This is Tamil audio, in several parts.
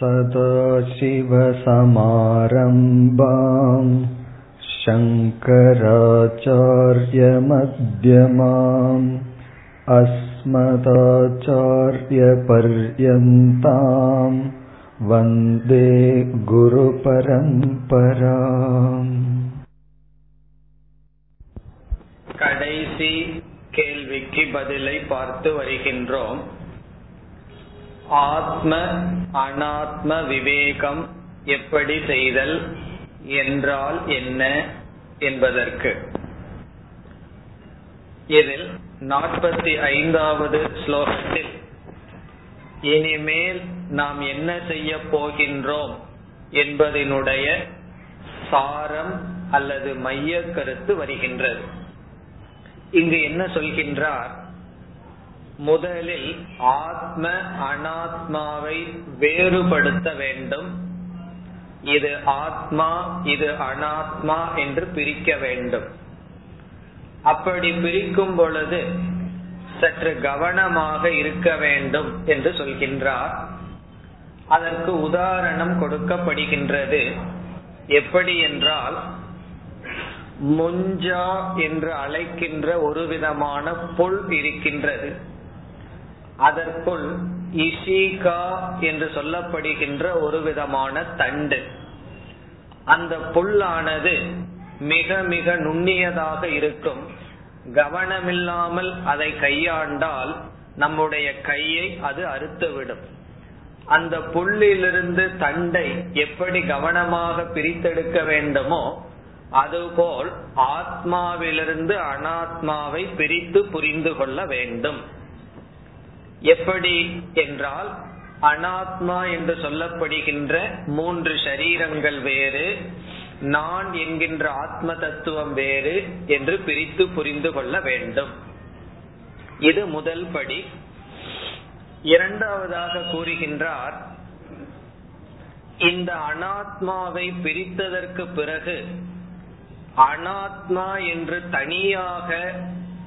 सदाशिवसमारम्भाम् शङ्कराचार्यमध्यमाम् अस्मदाचार्यपर्यन्ताम् वन्दे गुरुपरम्पराम् கடைசி கேள்விக்கு பதிலை பார்த்து வருகின்றோம் ஆத்ம அனாத்ம விவேகம் எப்படி செய்தல் என்றால் என்ன என்பதற்கு. இதில் நாற்பத்தி ஐந்தாவது ஸ்லோகத்தில் இனிமேல் நாம் என்ன செய்ய போகின்றோம் என்பதனுடைய சாரம் அல்லது மைய கருத்து வருகின்றது. இங்கு என்ன சொல்கின்றார்? முதலில் ஆத்ம அனாத்மாவை வேறுபடுத்த வேண்டும். இது ஆத்மா இது அனாத்மா என்று பிரிக்க வேண்டும். அப்படி பிரிக்கும் பொழுது சற்று கவனமாக இருக்க வேண்டும் என்று சொல்கின்றார். அதற்கு உதாரணம் கொடுக்கப்படுகின்றது. எப்படி என்றால் முஞ்சா என்று அழைக்கின்ற ஒரு விதமான புல் இருக்கின்றது. அதற்குள் இஷிகா என்று சொல்லப்படுகின்ற ஒரு விதமான தண்டு. அந்த புல்லானது மிக மிக நுண்ணியதாக இருக்கும். கவனமில்லாமல் அதை கையாண்டால் நம்முடைய கையை அது அறுத்துவிடும். அந்த புல்லிலிருந்து தண்டை எப்படி கவனமாக பிரித்தெடுக்க வேண்டுமோ அதுபோல் ஆத்மாவிலிருந்து அனாத்மாவை பிரித்து புரிந்து கொள்ள வேண்டும். எப்படி என்றால் அனாத்மா என்று சொல்லப்படுகின்ற மூன்று சரீரங்கள் வேறு நான் என்கின்ற ஆத்ம தத்துவம் வேறு என்று பிரித்து புரிந்து கொள்ள வேண்டும். இது முதல் படி. இரண்டாவதாக கூறுகின்றார் இந்த அனாத்மாவை பிரித்ததற்கு பிறகு அனாத்மா என்று தனியாக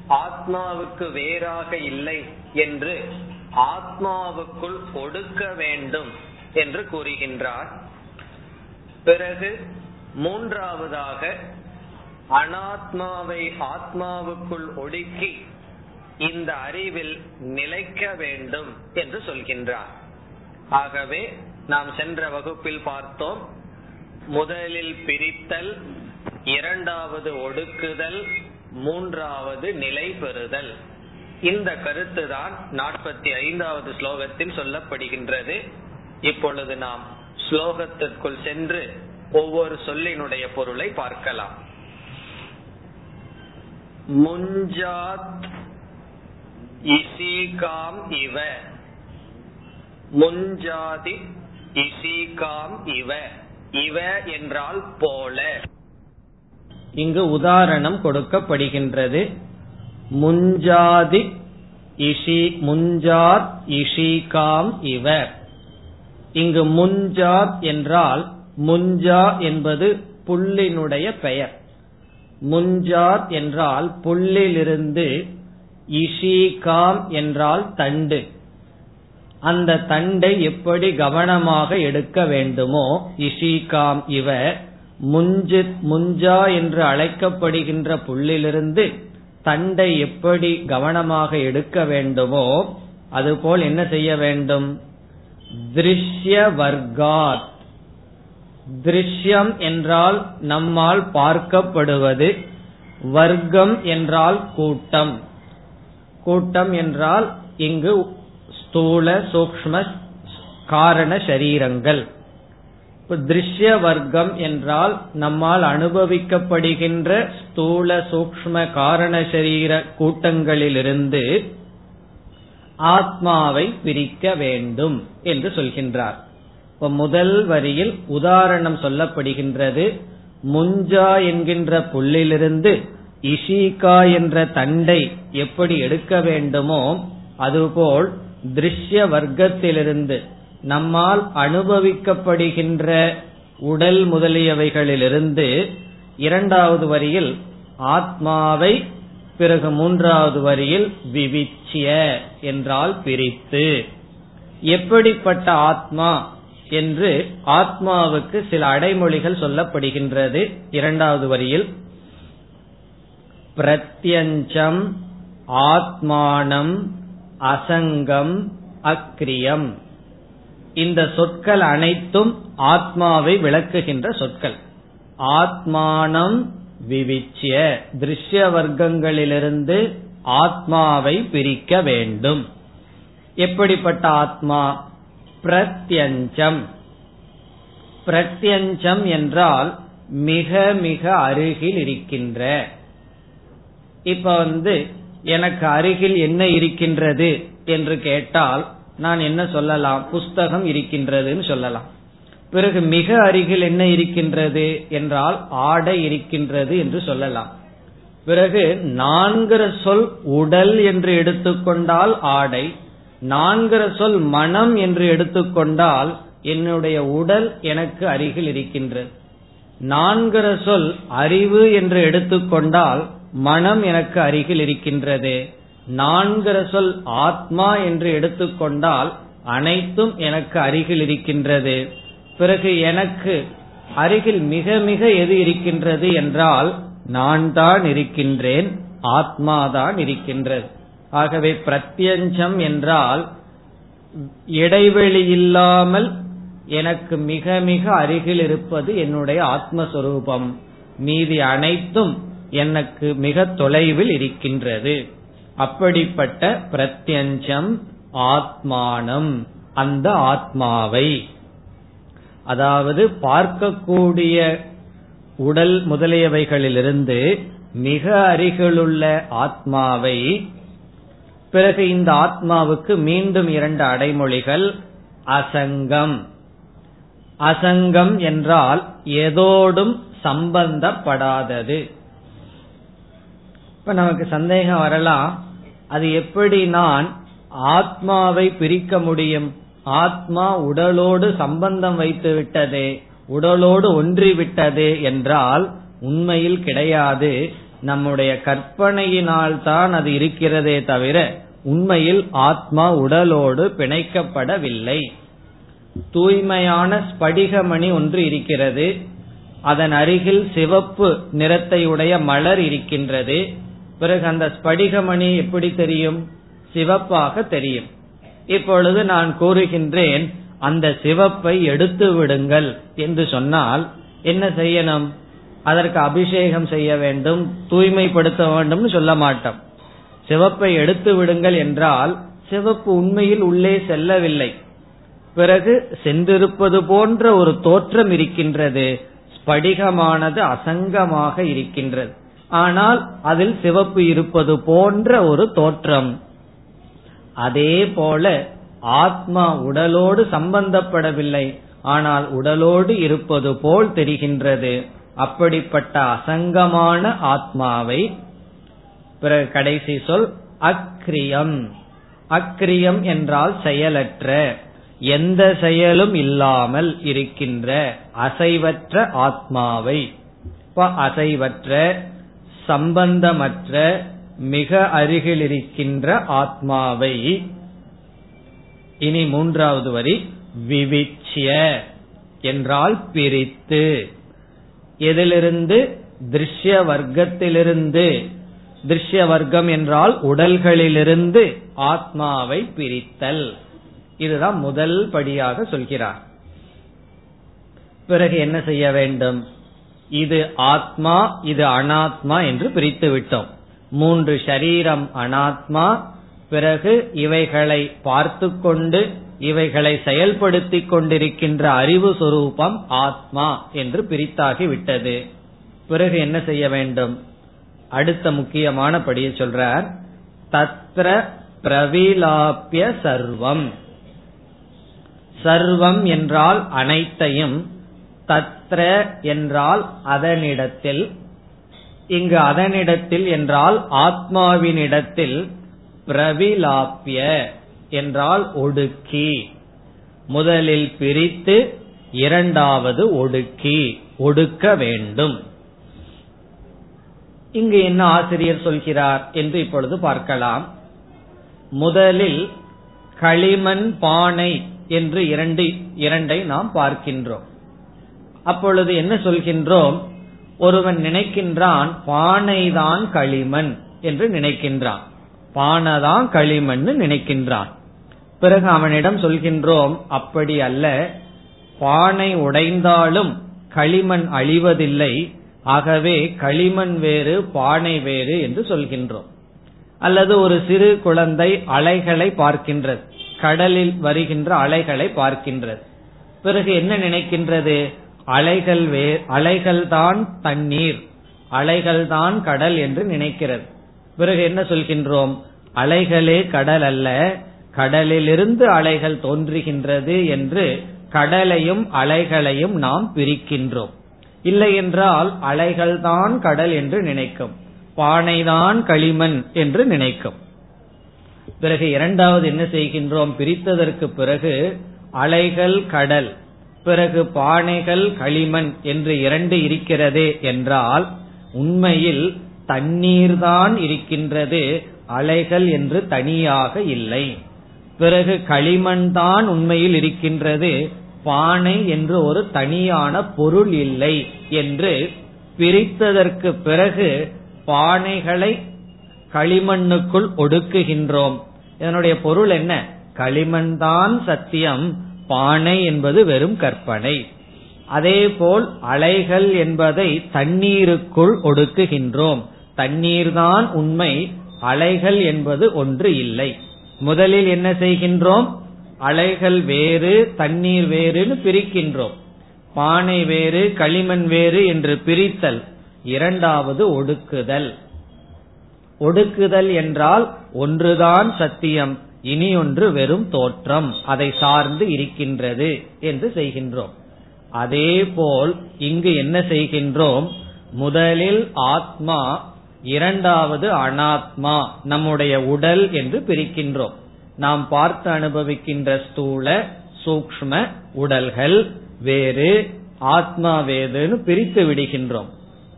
ஆத்மாவுக்கு வேறாக இல்லை என்று ஆத்மாவுக்குள் ஒடுக்க வேண்டும் என்று கூறுகின்றார். பிறகு மூன்றாவதாக அனாத்மாவை ஆத்மாவுக்குள் ஒடுக்கி இந்த அறிவில் நிலைக்க வேண்டும் என்று சொல்கின்றார். ஆகவே நாம் சென்ற வகுப்பில் பார்த்தோம் முதலில் பிரித்தல் இரண்டாவது ஒடுக்குதல் மூன்றாவது நிலை பெறுதல் இந்த கருத்து தான் நாற்பத்தி ஐந்தாவது ஸ்லோகத்தில் சொல்லப்படுகின்றது. இப்பொழுது நாம் ஸ்லோகத்திற்குள் சென்று ஒவ்வொரு சொல்லினுடைய பொருளை பார்க்கலாம். முஞ்சாத் இசீகாம் இவ. முஞ்சாதி இசீகாம் இவ. இவ என்றால் போல. இங்கு உதாரணம் கொடுக்கப்படுகின்றது. முஞ்சாதி இஷி முஞ்சாத் இஷிகாம் இவ. இங்கு முஞ்சாத் என்றால் முஞ்சா என்பது புல்லினுடைய பெயர். முஞ்சாத் என்றால் புல்லிலிருந்து இஷிகாம் என்றால் தண்டு. அந்த தண்டை எப்படி கவனமாக எடுக்க வேண்டுமோ இஷிகாம் இவ முஞ்சு முஞ்சா என்று அழைக்கப்படுகின்ற புல்லிலிருந்து தண்டை எப்படி கவனமாக எடுக்க வேண்டுமோ அதுபோல் என்ன செய்ய வேண்டும்? திருஷ்ய வர்க்காத் திருஷ்யம் என்றால் நம்மால் பார்க்கப்படுவது வர்க்கம் என்றால் கூட்டம். கூட்டம் என்றால் இங்கு ஸ்தூல சூக்ம காரண சரீரங்கள். திருஷ்ய வர்க்கம் என்றால் நம்மால் அனுபவிக்கப்படுகின்ற ஸ்தூல சூக்ம காரண சரீர கூட்டங்களிலிருந்து ஆத்மாவை பிரிக்க வேண்டும் என்று சொல்கின்றார். இப்ப முதல் வரியில் உதாரணம் சொல்லப்படுகின்றது. முஞ்சா என்கின்ற புல்லிலிருந்து இஷிகா என்ற தண்டை எப்படி எடுக்க வேண்டுமோ அதுபோல் திருஷ்ய வர்க்கத்திலிருந்து நம்மால் அனுபவிக்கப்படுகின்ற உடல் முதலியவைகளிலிருந்து இரண்டாவது வரியில் ஆத்மாவை பிறகு மூன்றாவது வரியில் விவிச்சிய என்றால் பிரித்து. எப்படிப்பட்ட ஆத்மா என்று ஆத்மாவுக்கு சில அடைமொழிகள் சொல்லப்படுகின்றது இரண்டாவது வரியில். பிரத்யஞ்சம் ஆத்மானம் அசங்கம் அக்ரியம். இந்த சொற்கள் அனைத்தும் ஆத்மாவை விளக்குகின்ற சொற்கள். ஆத்மானம் விவிச்சிய திருஷ்ய வர்க்கங்களிலிருந்து ஆத்மாவை பிரிக்க வேண்டும். எப்படிப்பட்ட ஆத்மா? பிரத்யஞ்சம். பிரத்யஞ்சம் என்றால் மிக மிக அருகில் இருக்கின்ற. இப்ப வந்து எனக்கு அருகில் என்ன இருக்கின்றது என்று கேட்டால் நான் என்ன சொல்லலாம்? புஸ்தகம் இருக்கின்றதுன்னு சொல்லலாம். பிறகு மிக அருகில் என்ன இருக்கின்றது என்றால் ஆடை இருக்கின்றது என்று சொல்லலாம். பிறகு நான்கிற சொல் உடல் என்று எடுத்துக்கொண்டால் ஆடை நான்கிற சொல் மனம் என்று எடுத்துக்கொண்டால் என்னுடைய உடல் எனக்கு அருகில் இருக்கின்றது. நான்கிற சொல் அறிவு என்று எடுத்துக்கொண்டால் மனம் எனக்கு அருகில் இருக்கின்றது. நான்கிற சொல் ஆத்மா என்று எடுத்துக்கொண்டால் அனைத்தும் எனக்கு அருகில் இருக்கின்றது. பிறகு எனக்கு அருகில் மிக மிக எது இருக்கின்றது என்றால் நான் தான் இருக்கின்றேன் ஆத்மாதான் இருக்கின்றது. ஆகவே பிரத்யஞ்சம் என்றால் இடைவெளி இல்லாமல் எனக்கு மிக மிக அருகில் இருப்பது என்னுடைய ஆத்மஸ்வரூபம். மீதி அனைத்தும் எனக்கு மிக தொலைவில் இருக்கின்றது. அப்படிப்பட்ட பிரத்யஞ்சம் ஆத்மானம். அந்த ஆத்மாவை. அதாவது பார்க்கக்கூடிய உடல் முதலியவைகளிலிருந்து மிக அருகிலுள்ள ஆத்மாவை பிறகு இந்த ஆத்மாவுக்கு மீண்டும் இரண்டு அடைமொழிகள் அசங்கம். அசங்கம் என்றால் எதோடும் சம்பந்தப்படாதது. இப்ப நமக்கு சந்தேகம் வரலாம் அது எப்படி நான் ஆத்மாவை பிரிக்க முடியும்? ஆத்மா உடலோடு சம்பந்தம் வைத்து விட்டதே உடலோடு ஒன்றி விட்டது என்றால் உண்மையில் கிடையாது. நம்முடைய கற்பனையினால் தான் அது இருக்கிறதே தவிர உண்மையில் ஆத்மா உடலோடு பிணைக்கப்படவில்லை. தூய்மையான ஸ்படிகமணி ஒன்று இருக்கிறது. அதன் அருகில் சிவப்பு நிறத்தையுடைய மலர் இருக்கின்றது. பிறகு அந்த ஸ்படிகமணி எப்படி தெரியும்? சிவப்பாக தெரியும். இப்பொழுது நான் கூறுகின்றேன் அந்த சிவப்பை எடுத்து விடுங்கள் என்று சொன்னால் என்ன செய்யணும்? அதற்கு அபிஷேகம் செய்ய வேண்டும் தூய்மைப்படுத்த வேண்டும் சொல்ல மாட்டோம். சிவப்பை எடுத்து விடுங்கள் என்றால் சிவப்பு உண்மையில் உள்ளே செல்லவில்லை. பிறகு சென்றிருப்பது போன்ற ஒரு தோற்றம் இருக்கின்றது ஸ்படிகமானது அசங்கமாக இருக்கின்றது. ஆனால் அதில் சிவப்பு இருப்பது போன்ற ஒரு தோற்றம். அதே போல ஆத்மா உடலோடு சம்பந்தப்படவில்லை ஆனால் உடலோடு இருப்பது போல் தெரிகின்றது. அப்படிப்பட்ட அசங்கமான ஆத்மாவை பிறகு கடைசி சொல் அக்ரியம். அக்ரியம் என்றால் செயலற்ற எந்த செயலும் இல்லாமல் இருக்கின்ற அசைவற்ற ஆத்மாவை. அசைவற்ற சம்பந்தமற்ற மிக அருகில் இருக்கின்ற ஆத்மாவை. இனி மூன்றாவது வரி விவிச்சிய என்றால் பிரித்து. எதிலிருந்து? திருஷ்ய வர்க்கத்திலிருந்து திருஷ்ய வர்க்கம் என்றால் உடல்களிலிருந்து ஆத்மாவை பிரித்தல். இதுதான் முதல் படியாக சொல்கிறார். பிறகு என்ன செய்ய வேண்டும்? இது ஆத்மா இது அனாத்மா என்று பிரித்து விட்டோம். மூன்று ஷரீரம் அனாத்மா பிறகு இவைகளை பார்த்து கொண்டு இவைகளை செயல்படுத்திக் கொண்டிருக்கின்ற அறிவு சொரூபம் ஆத்மா என்று பிரித்தாகி விட்டது. பிறகு என்ன செய்ய வேண்டும்? அடுத்த முக்கியமான படியை சொல்றார். தத்ர பிரவிலாப்பிய சர்வம். சர்வம் என்றால் அனைத்தையும் தத்ர என்றால் அதனிடத்தில். இங்கு அதனிடத்தில் என்றால் ஆத்மாவினிடத்தில் பிரவிலாப்பிய என்றால் ஒடுக்கி. முதலில் பிரித்து இரண்டாவது ஒடுக்கி ஒடுக்க வேண்டும். இங்கு என்ன ஆசிரியர் சொல்கிறார் என்று இப்பொழுது பார்க்கலாம். முதலில் களிமண் பானை என்று இரண்டு இரண்டை நாம் பார்க்கின்றோம். அப்பொழுது என்ன சொல்கின்றோம்? ஒருவன் நினைக்கின்றான் பானைதான் களிமண் என்று நினைக்கின்றான். பானைதான் களிமண் நினைக்கின்றான். பிறகு அவனிடம் சொல்கின்றோம் அப்படி அல்ல. பானை உடைந்தாலும் களிமண் அழிவதில்லை. ஆகவே களிமண் வேறு பானை வேறு என்று சொல்கின்றோம். அல்லது ஒரு சிறு குழந்தை அலைகளை பார்க்கின்றது. கடலில் வருகின்ற அலைகளை பார்க்கின்றது. பிறகு என்ன நினைக்கின்றது? அலைகள் வே அலைகள் தான் தண்ணீர் அலைகள் தான் கடல் என்று நினைக்கிறது. பிறகு என்ன சொல்கின்றோம்? அலைகளே கடல் அல்ல கடலிலிருந்து அலைகள் தோன்றுகின்றது என்று கடலையும் அலைகளையும் நாம் பிரிக்கின்றோம். இல்லை என்றால் அலைகள் தான் கடல் என்று நினைக்கும் பானைதான் களிமண் என்று நினைக்கும். பிறகு இரண்டாவது என்ன செய்கின்றோம்? பிரித்ததற்கு பிறகு அலைகள் கடல் பிறகு பானைகள் களிமண் என்று இரண்டு இருக்கிறதே என்றால் உண்மையில் தண்ணீர்தான் இருக்கின்றது அலைகள் என்று தனியாக இல்லை. பிறகு களிமண் தான் உண்மையில் இருக்கின்றது பானை என்று ஒரு தனியான பொருள் இல்லை என்று பிரித்ததற்கு பிறகு பானைகளை களிமண்ணுக்குள் ஒடுக்குகின்றோம். இதனுடைய பொருள் என்ன? களிமண் தான் சத்தியம் பானை என்பது வெறும் கற்பனை. அதேபோல் அலைகள் என்பதை தண்ணீருக்குள் ஒடுக்குகின்றோம். தண்ணீர்தான் உண்மை அலைகள் என்பது ஒன்று இல்லை. முதலில் என்ன செய்கின்றோம்? அலைகள் வேறு தண்ணீர் வேறுன்னு பிரிக்கின்றோம். பானை வேறு களிமண் வேறு என்று பிரித்தல். இரண்டாவது ஒடுக்குதல். ஒடுக்குதல் என்றால் ஒன்றுதான் சத்தியம். இனி ஒன்று வெறும் தோற்றம் அதை சார்ந்து இருக்கின்றது என்று செய்கின்றோம். அதேபோல் இங்கு என்ன செய்கின்றோம்? முதலில் ஆத்மா இரண்டாவது அனாத்மா நம்முடைய உடல் என்று பிரிக்கின்றோம். நாம் பார்த்து அனுபவிக்கின்ற ஸ்தூல சூக்ம உடல்கள் வேறு ஆத்மா வேதுன்னு பிரித்து விடுகின்றோம்.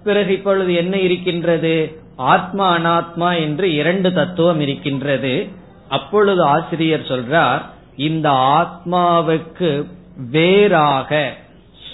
பிறகு இப்பொழுது என்ன இருக்கின்றது? ஆத்மா அனாத்மா என்று இரண்டு தத்துவம் இருக்கின்றது. அப்பொழுது ஆசிரியர் சொல்றார் இந்த ஆத்மாவுக்கு வேறாக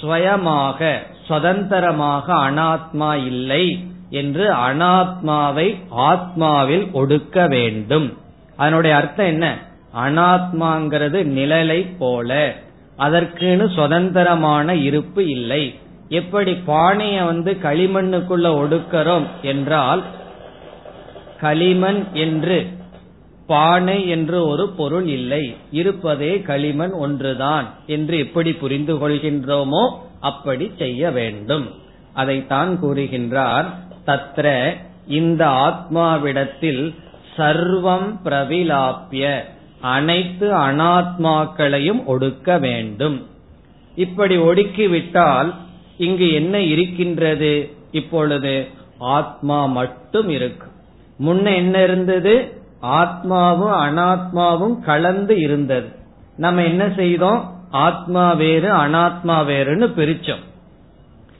ஸ்வயமாக சுதந்திரமாக அனாத்மா இல்லை என்று அனாத்மாவை ஆத்மாவில் ஒடுக்க வேண்டும். அதனுடைய அர்த்தம் என்ன? அனாத்மாங்கிறது நிழலை போல அதற்குன்னு சுதந்திரமான இருப்பு இல்லை. எப்படி பானைய வந்து களிமண்ணுக்குள்ள ஒடுக்கிறோம் என்றால் களிமண் என்று பானை என்று ஒரு பொருள் இல்லை. இருப்பதே களிமண் ஒன்றுதான். என்று எப்படி புரிந்து கொள்கின்றோமோ அப்படி செய்ய வேண்டும். அதைத்தான் கூறுகின்றார் தத்ர இந்த ஆத்மாவிடத்தில் சர்வம் பிரவிலாப்பிய அனைத்து அனாத்மாக்களையும் ஒடுக்க வேண்டும். இப்படி ஒடுக்கிவிட்டால் இங்கு என்ன இருக்கின்றது? இப்பொழுது ஆத்மா மட்டும் இருக்கு. முன்ன என்ன இருந்தது? ஆத்மாவும் அனாத்மாவும் கலந்து இருந்தது. நம்ம என்ன செய்தோம்? ஆத்மா வேறு அனாத்மா வேறுன்னு பிரிச்சோம்.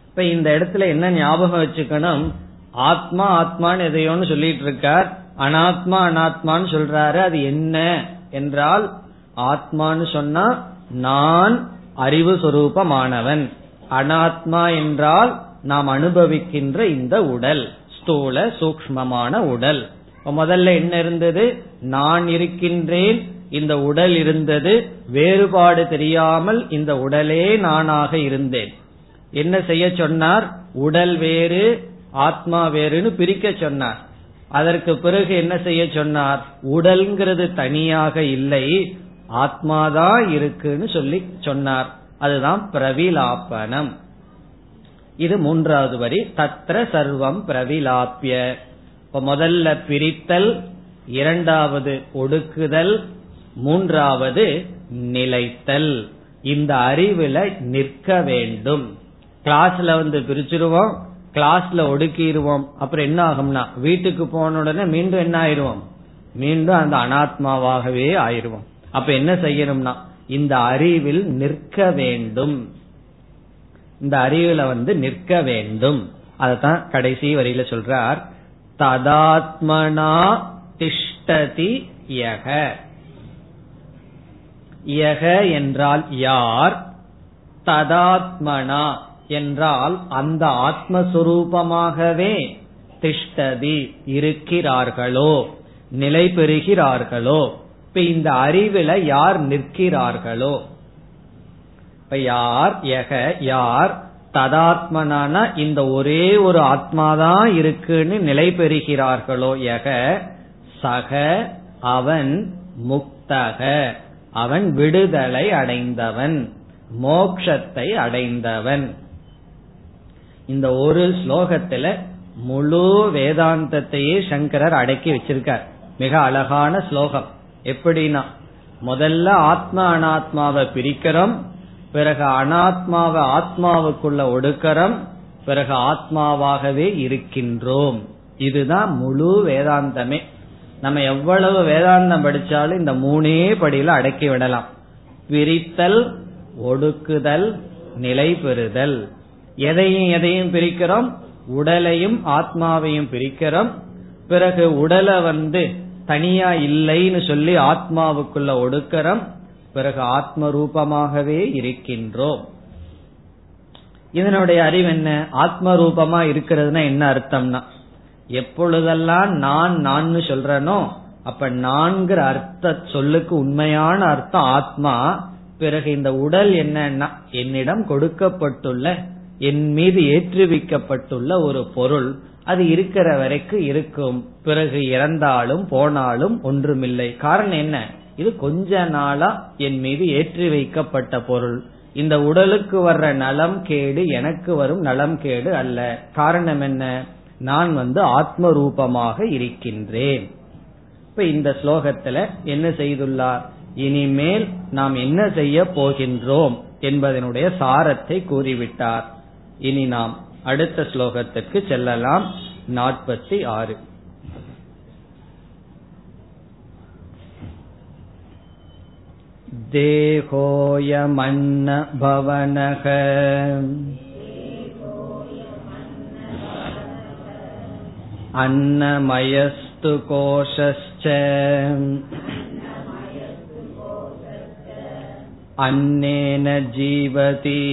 இப்ப இந்த இடத்துல என்ன ஞாபகம் வச்சுக்கணும்? ஆத்மா ஆத்மான்னு எதையோன்னு சொல்லிட்டு இருக்கார். அனாத்மா அனாத்மான்னு சொல்றாரு. அது என்ன என்றால் ஆத்மான்னு சொன்னா நான் அறிவு சொரூபமானவன். அனாத்மா என்றால் நாம் அனுபவிக்கின்ற இந்த உடல் ஸ்தூல சூக்மமான உடல். முதல்ல என்ன இருந்தது? நான் இருக்கின்றேன் இந்த உடல் இருந்தது வேறுபாடு தெரியாமல் இந்த உடலே நானாக இருந்தேன். என்ன செய்ய சொன்னார்? உடல் வேறு ஆத்மா வேறுனு பிரிக்க சொன்னார். அதற்கு பிறகு என்ன செய்ய சொன்னார்? உடல்ங்கிறது தனியாக இல்லை ஆத்மாதான் இருக்குன்னு சொல்லி சொன்னார். அதுதான் பிரவிலாப்பனம். இது மூன்றாவது வரி. தத்ர சர்வம் பிரவிலாப்பிய இப்ப முதல்ல பிரித்தல் இரண்டாவது ஒடுக்குதல் மூன்றாவது நிலைத்தல். இந்த அறிவுல நிற்க வேண்டும். கிளாஸ்ல வந்து பிரிச்சிருவோம் கிளாஸ்ல ஒடுக்கிடுவோம் அப்புறம் என்ன ஆகும்னா வீட்டுக்கு போன உடனே மீண்டும் என்ன ஆயிடுவோம் மீண்டும் அந்த அனாத்மாவாகவே ஆயிடுவோம் அப்ப என்ன செய்யணும்னா இந்த அறிவில் நிற்க வேண்டும். இந்த அறிவுல வந்து நிற்க வேண்டும். அதத்தான் கடைசி வரியில சொல்றார். ததாத்மனா திஷ்டதி யக. யக என்றால் யார்? ததாத்மனா என்றால் அந்த ஆத்மஸ்வரூபமாகவே திஷ்டதி இருக்கிறார்களோ நிலை பெறுகிறார்களோ இப்ப இந்த அறிவில யார் நிற்கிறார்களோ? இப்ப யார்? யக யார்? ததாத்மனான இந்த ஒரே ஒரு ஆத்மாதான் இருக்குன்னு நிலை பெறுகிறார்களோ யக சக அவன் முக்தக. அவன் விடுதலை அடைந்தவன் மோக்ஷத்தை அடைந்தவன். இந்த ஒரு ஸ்லோகத்துல முழு வேதாந்தத்தையே சங்கரர் அடக்கி வச்சிருக்கார். மிக அழகான ஸ்லோகம். எப்படின்னா முதல்ல ஆத்மா அனாத்மாவை பிரிக்கிறோம் பிறகு அனாத்மாவை ஆத்மாவுக்குள்ள ஒடுக்கரம் பிறகு ஆத்மாவாகவே இருக்கின்றோம். இதுதான் முழு வேதாந்தமே. நம்ம எவ்வளவு வேதாந்தம் படிச்சாலும் இந்த மூணே படியில அடக்கி விடலாம். பிரித்தல் ஒடுக்குதல் நிலை பெறுதல். எதையும் எதையும் பிரிக்கிறோம் உடலையும் ஆத்மாவையும் பிரிக்கிறோம். பிறகு உடலை வந்து தனியா இல்லைன்னு சொல்லி ஆத்மாவுக்குள்ள ஒடுக்கிறோம் பிறகு ஆத்ம ரூபமாகவே இருக்கின்றோம். இதனுடைய அறிவு என்ன? ஆத்ம ரூபமா இருக்கிறதுனா என்ன அர்த்தம்னா எப்பொழுதெல்லாம் நான் நான் சொல்றனோ அப்ப நான்கிற அர்த்த சொல்லுக்கு உண்மையான அர்த்தம் ஆத்மா பிறகு இந்த உடல் என்னன்னா என்னிடம் கொடுக்கப்பட்டுள்ள என் மீது ஏற்றுவிக்கப்பட்டுள்ள ஒரு பொருள் அது இருக்கிற வரைக்கும் இருக்கும். பிறகு இறந்தாலும் போனாலும் ஒன்றுமில்லை. காரணம் என்ன? இது கொஞ்ச நாளா என் மீது ஏற்றி வைக்கப்பட்ட பொருள். இந்த உடலுக்கு வர்ற நலம் கேடு எனக்கு வரும் நலம் கேடு அல்ல. காரணம் என்ன? நான் வந்து ஆத்ம ரூபமாக இருக்கின்றேன். இப்ப இந்த ஸ்லோகத்துல என்ன செய்துள்ளார்? இனிமேல் நாம் என்ன செய்ய போகின்றோம் என்பதனுடைய சாரத்தை கூறிவிட்டார். இனி நாம் அடுத்த ஸ்லோகத்திற்கு செல்லலாம். நாற்பத்தி ஆறு. देहोऽयमन्न भवनः अन्नमयस्तु कोशश्च अन्नेन जीवति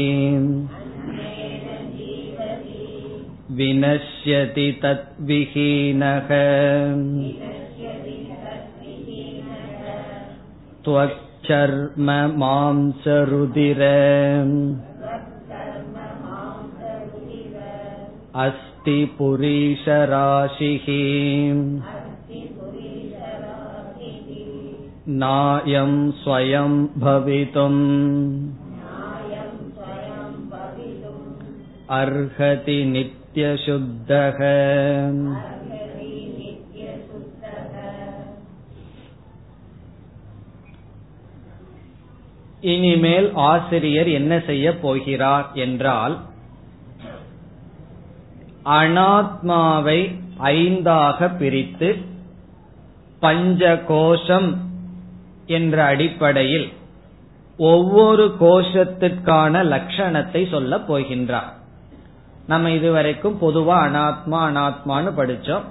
विनश्यति तद्विहीनः त्वच्चर्म मांसरुदिर अस्ति पुरीशराशिः नायं स्वयं भवितुम् अर्हति नित्यशुद्धः இனிமேல் ஆசிரியர் என்ன செய்ய போகிறார் என்றால் அனாத்மாவை ஐந்தாக பிரித்து பஞ்ச கோஷம் என்ற அடிப்படையில் ஒவ்வொரு கோஷத்திற்கான லட்சணத்தை சொல்ல போகின்றார். நம்ம இதுவரைக்கும் பொதுவா அனாத்மா அனாத்மான்னு படிச்சோம்.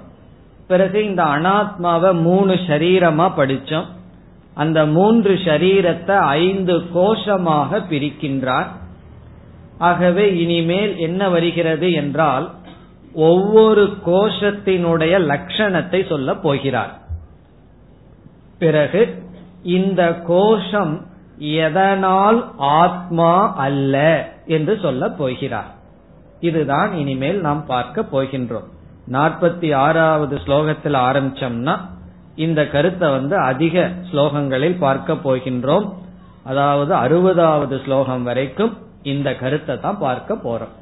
பிறகு இந்த அனாத்மாவை மூணு சரீரமா படிச்சோம். அந்த மூன்று ஷரீரத்தை ஐந்து கோஷமாக பிரிக்கின்றார். ஆகவே இனிமேல் என்ன வருகிறது என்றால் ஒவ்வொரு கோஷத்தினுடைய லட்சணத்தை சொல்ல போகிறார். பிறகு இந்த கோஷம் எதனால் ஆத்மா அல்ல என்று சொல்ல போகிறார். இதுதான் இனிமேல் நாம் பார்க்க போகின்றோம். நாற்பத்தி ஆறாவது ஸ்லோகத்தில் ஆரம்பிச்சோம்னா இந்த கருத்தை வந்து அதிக ஸ்லோகங்களில் பார்க்க போகின்றோம். அதாவது அறுபதாவது ஸ்லோகம் வரைக்கும் இந்த கருத்தை தான் பார்க்க போறோம்.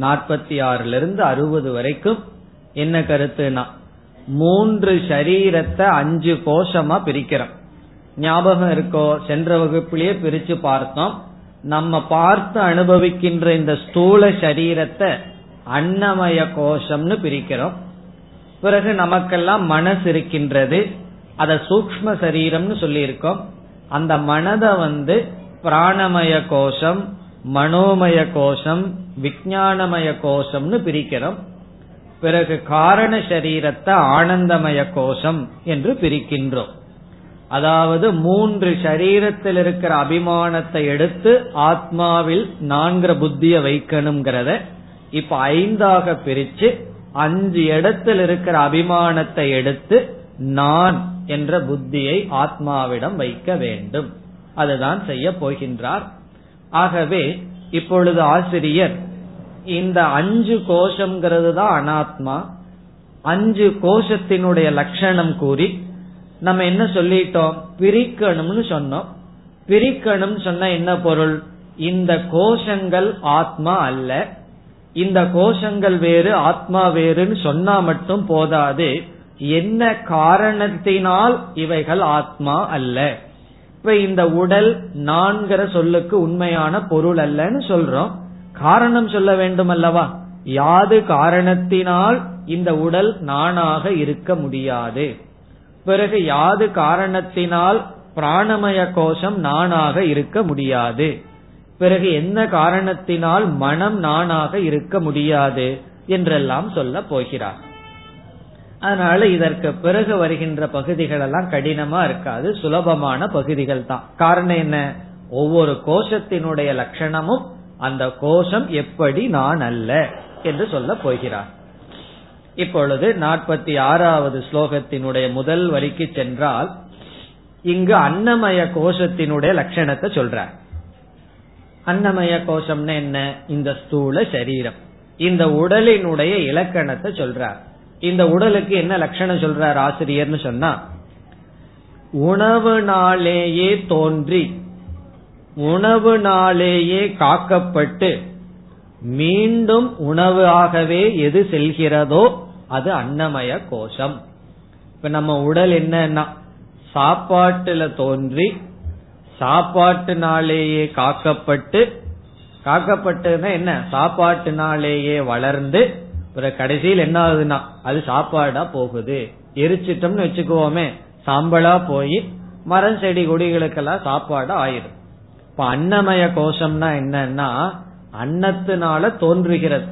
நாற்பத்தி ஆறுல இருந்து அறுபது வரைக்கும் என்ன கருத்துனா மூன்று சரீரத்தை அஞ்சு கோஷமா பிரிக்கிறோம். ஞாபகம் இருக்கோ? சென்ற வகுப்பிலேயே பிரிச்சு பார்த்தோம். நம்ம பார்த்து அனுபவிக்கின்ற இந்த ஸ்தூல சரீரத்தை அன்னமய கோஷம்னு பிரிக்கிறோம். பிறகு நமக்கெல்லாம் மனசு இருக்கின்றது. அத சூக்ம சரீரம்னு சொல்லி இருக்கோம் அந்த மனதை வந்து பிராணமய கோஷம் மனோமய கோஷம் விஜயானமய கோஷம்னு பிரிக்கிறோம். பிறகு காரண சரீரத்தை ஆனந்தமய கோஷம் என்று பிரிக்கின்றோம். அதாவது மூன்று சரீரத்தில் இருக்கிற அபிமானத்தை எடுத்து ஆத்மாவில் நான்கிற புத்திய வைக்கணுங்கிறத இப்ப ஐந்தாக பிரிச்சு அஞ்சு இடத்தில் இருக்கிற அபிமானத்தை எடுத்து நான் என்ற புத்தியை ஆத்மாவிடம் வைக்க வேண்டும். அதுதான் செய்ய போகின்றார். ஆகவே இப்பொழுது ஆசிரியர் இந்த அஞ்சு கோஷம்ங்கிறது தான் அனாத்மா. அஞ்சு கோஷத்தினுடைய லட்சணம் கூறி நம்ம என்ன சொல்லிட்டோம்? பிரிக்கணும்னு சொன்னோம். பிரிக்கணும் சொன்ன என்ன பொருள்? இந்த கோஷங்கள் ஆத்மா அல்ல. இந்த கோஷங்கள் வேறு ஆத்மா வேறுன்னு சொன்னா மட்டும் போதாது. என்ன காரணத்தினால் இவைகள் ஆத்மா அல்ல? இப்ப இந்த உடல் நான்கிற சொல்லுக்கு உண்மையான பொருள் அல்லன்னு சொல்றோம். காரணம் சொல்ல வேண்டும் அல்லவா? யாது காரணத்தினால் இந்த உடல் நானாக இருக்க முடியாது. பிறகு யாது காரணத்தினால் பிராணமய கோஷம் நானாக இருக்க முடியாது. பிறகு என்ன காரணத்தினால் மனம் நானாக இருக்க முடியாது என்றெல்லாம் சொல்ல போகிறார். அதனால இதற்கு பிறகு வருகின்ற பகுதிகள் எல்லாம் கடினமா இருக்காது சுலபமான பகுதிகள் தான். காரணம் என்ன? ஒவ்வொரு கோஷத்தினுடைய லட்சணமும் அந்த கோஷம் எப்படி நான் அல்ல என்று சொல்ல போகிறார். இப்பொழுது நாற்பத்தி ஆறாவது ஸ்லோகத்தினுடைய முதல் வரிக்கு சென்றால் இங்கு அன்னமய கோஷத்தினுடைய லட்சணத்தை சொல்றார். அன்னமய கோஷம்னு என்ன? இந்த ஸ்தூல சரீரம். இந்த உடலினுடைய இலக்கணத்தை சொல்றார். இந்த உடலுக்கு என்ன லட்சணம் சொல்றார் ஆசிரியர்னு சொன்னா உணவு நாளேயே தோன்றி உணவு நாளேயே காக்கப்பட்டு மீண்டும் உணவு ஆகவே எது செல்கிறதோ அது அன்னமய கோஷம். இப்ப நம்ம உடல் என்னன்னா சாப்பாட்டுல தோன்றி சாப்பாட்டுனாலேயே காக்கப்பட்டு காக்கப்பட்டதுன்னா என்ன? சாப்பாட்டுனாலேயே வளர்ந்து பிறகு கடைசியில் என்ன ஆகுதுன்னா அது சாப்பாடா போகுது. எரிச்சிட்டோம்னு வச்சுக்குவோமே சாம்பலா போய் மரம் செடி கொடிகளுக்கெல்லாம் சாப்பாடு ஆயிடும் இப்ப அன்னமய கோஷம்னா என்னன்னா அன்னத்தினால தோன்றுகிறது.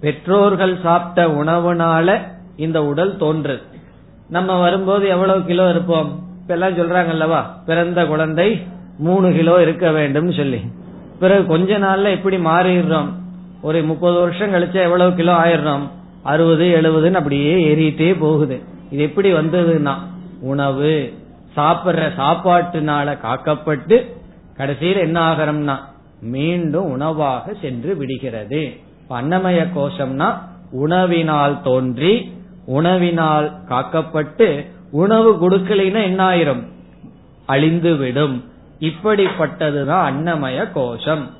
பெற்றோர்கள் சாப்பிட்ட உணவுனால இந்த உடல் தோன்றுது. நம்ம வரும்போது எவ்வளவு கிலோ இருப்போம்? இப்ப எல்லாம் சொல்றாங்கல்லவா? பிறந்த குழந்தை மூணு கிலோ இருக்க வேண்டும் சொல்லி. பிறகு கொஞ்ச நாள்ல எப்படி மாறிடுறோம். ஒரு முப்பது வருஷம் கழிச்சா எவ்வளவு கிலோ ஆயிடுறோம்? அறுபது எழுபதுன்னு அப்படியே ஏறிட்டே போகுது. இது எப்படி வந்ததுன்னா உணவு சாப்பிடுற சாப்பாட்டுனால காக்கப்பட்டு கடைசியில் என்ன ஆகிறோம்னா மீண்டும் உணவாக சென்று விடுகிறது. அன்னமய கோஷம்னா உணவினால் தோன்றி உணவினால் காக்கப்பட்டு உணவு கொடுக்கலைன்னா என்ன ஆயிரும்? அழிந்து விடும். இப்படிப்பட்டதுதான் அன்னமய கோஷம்.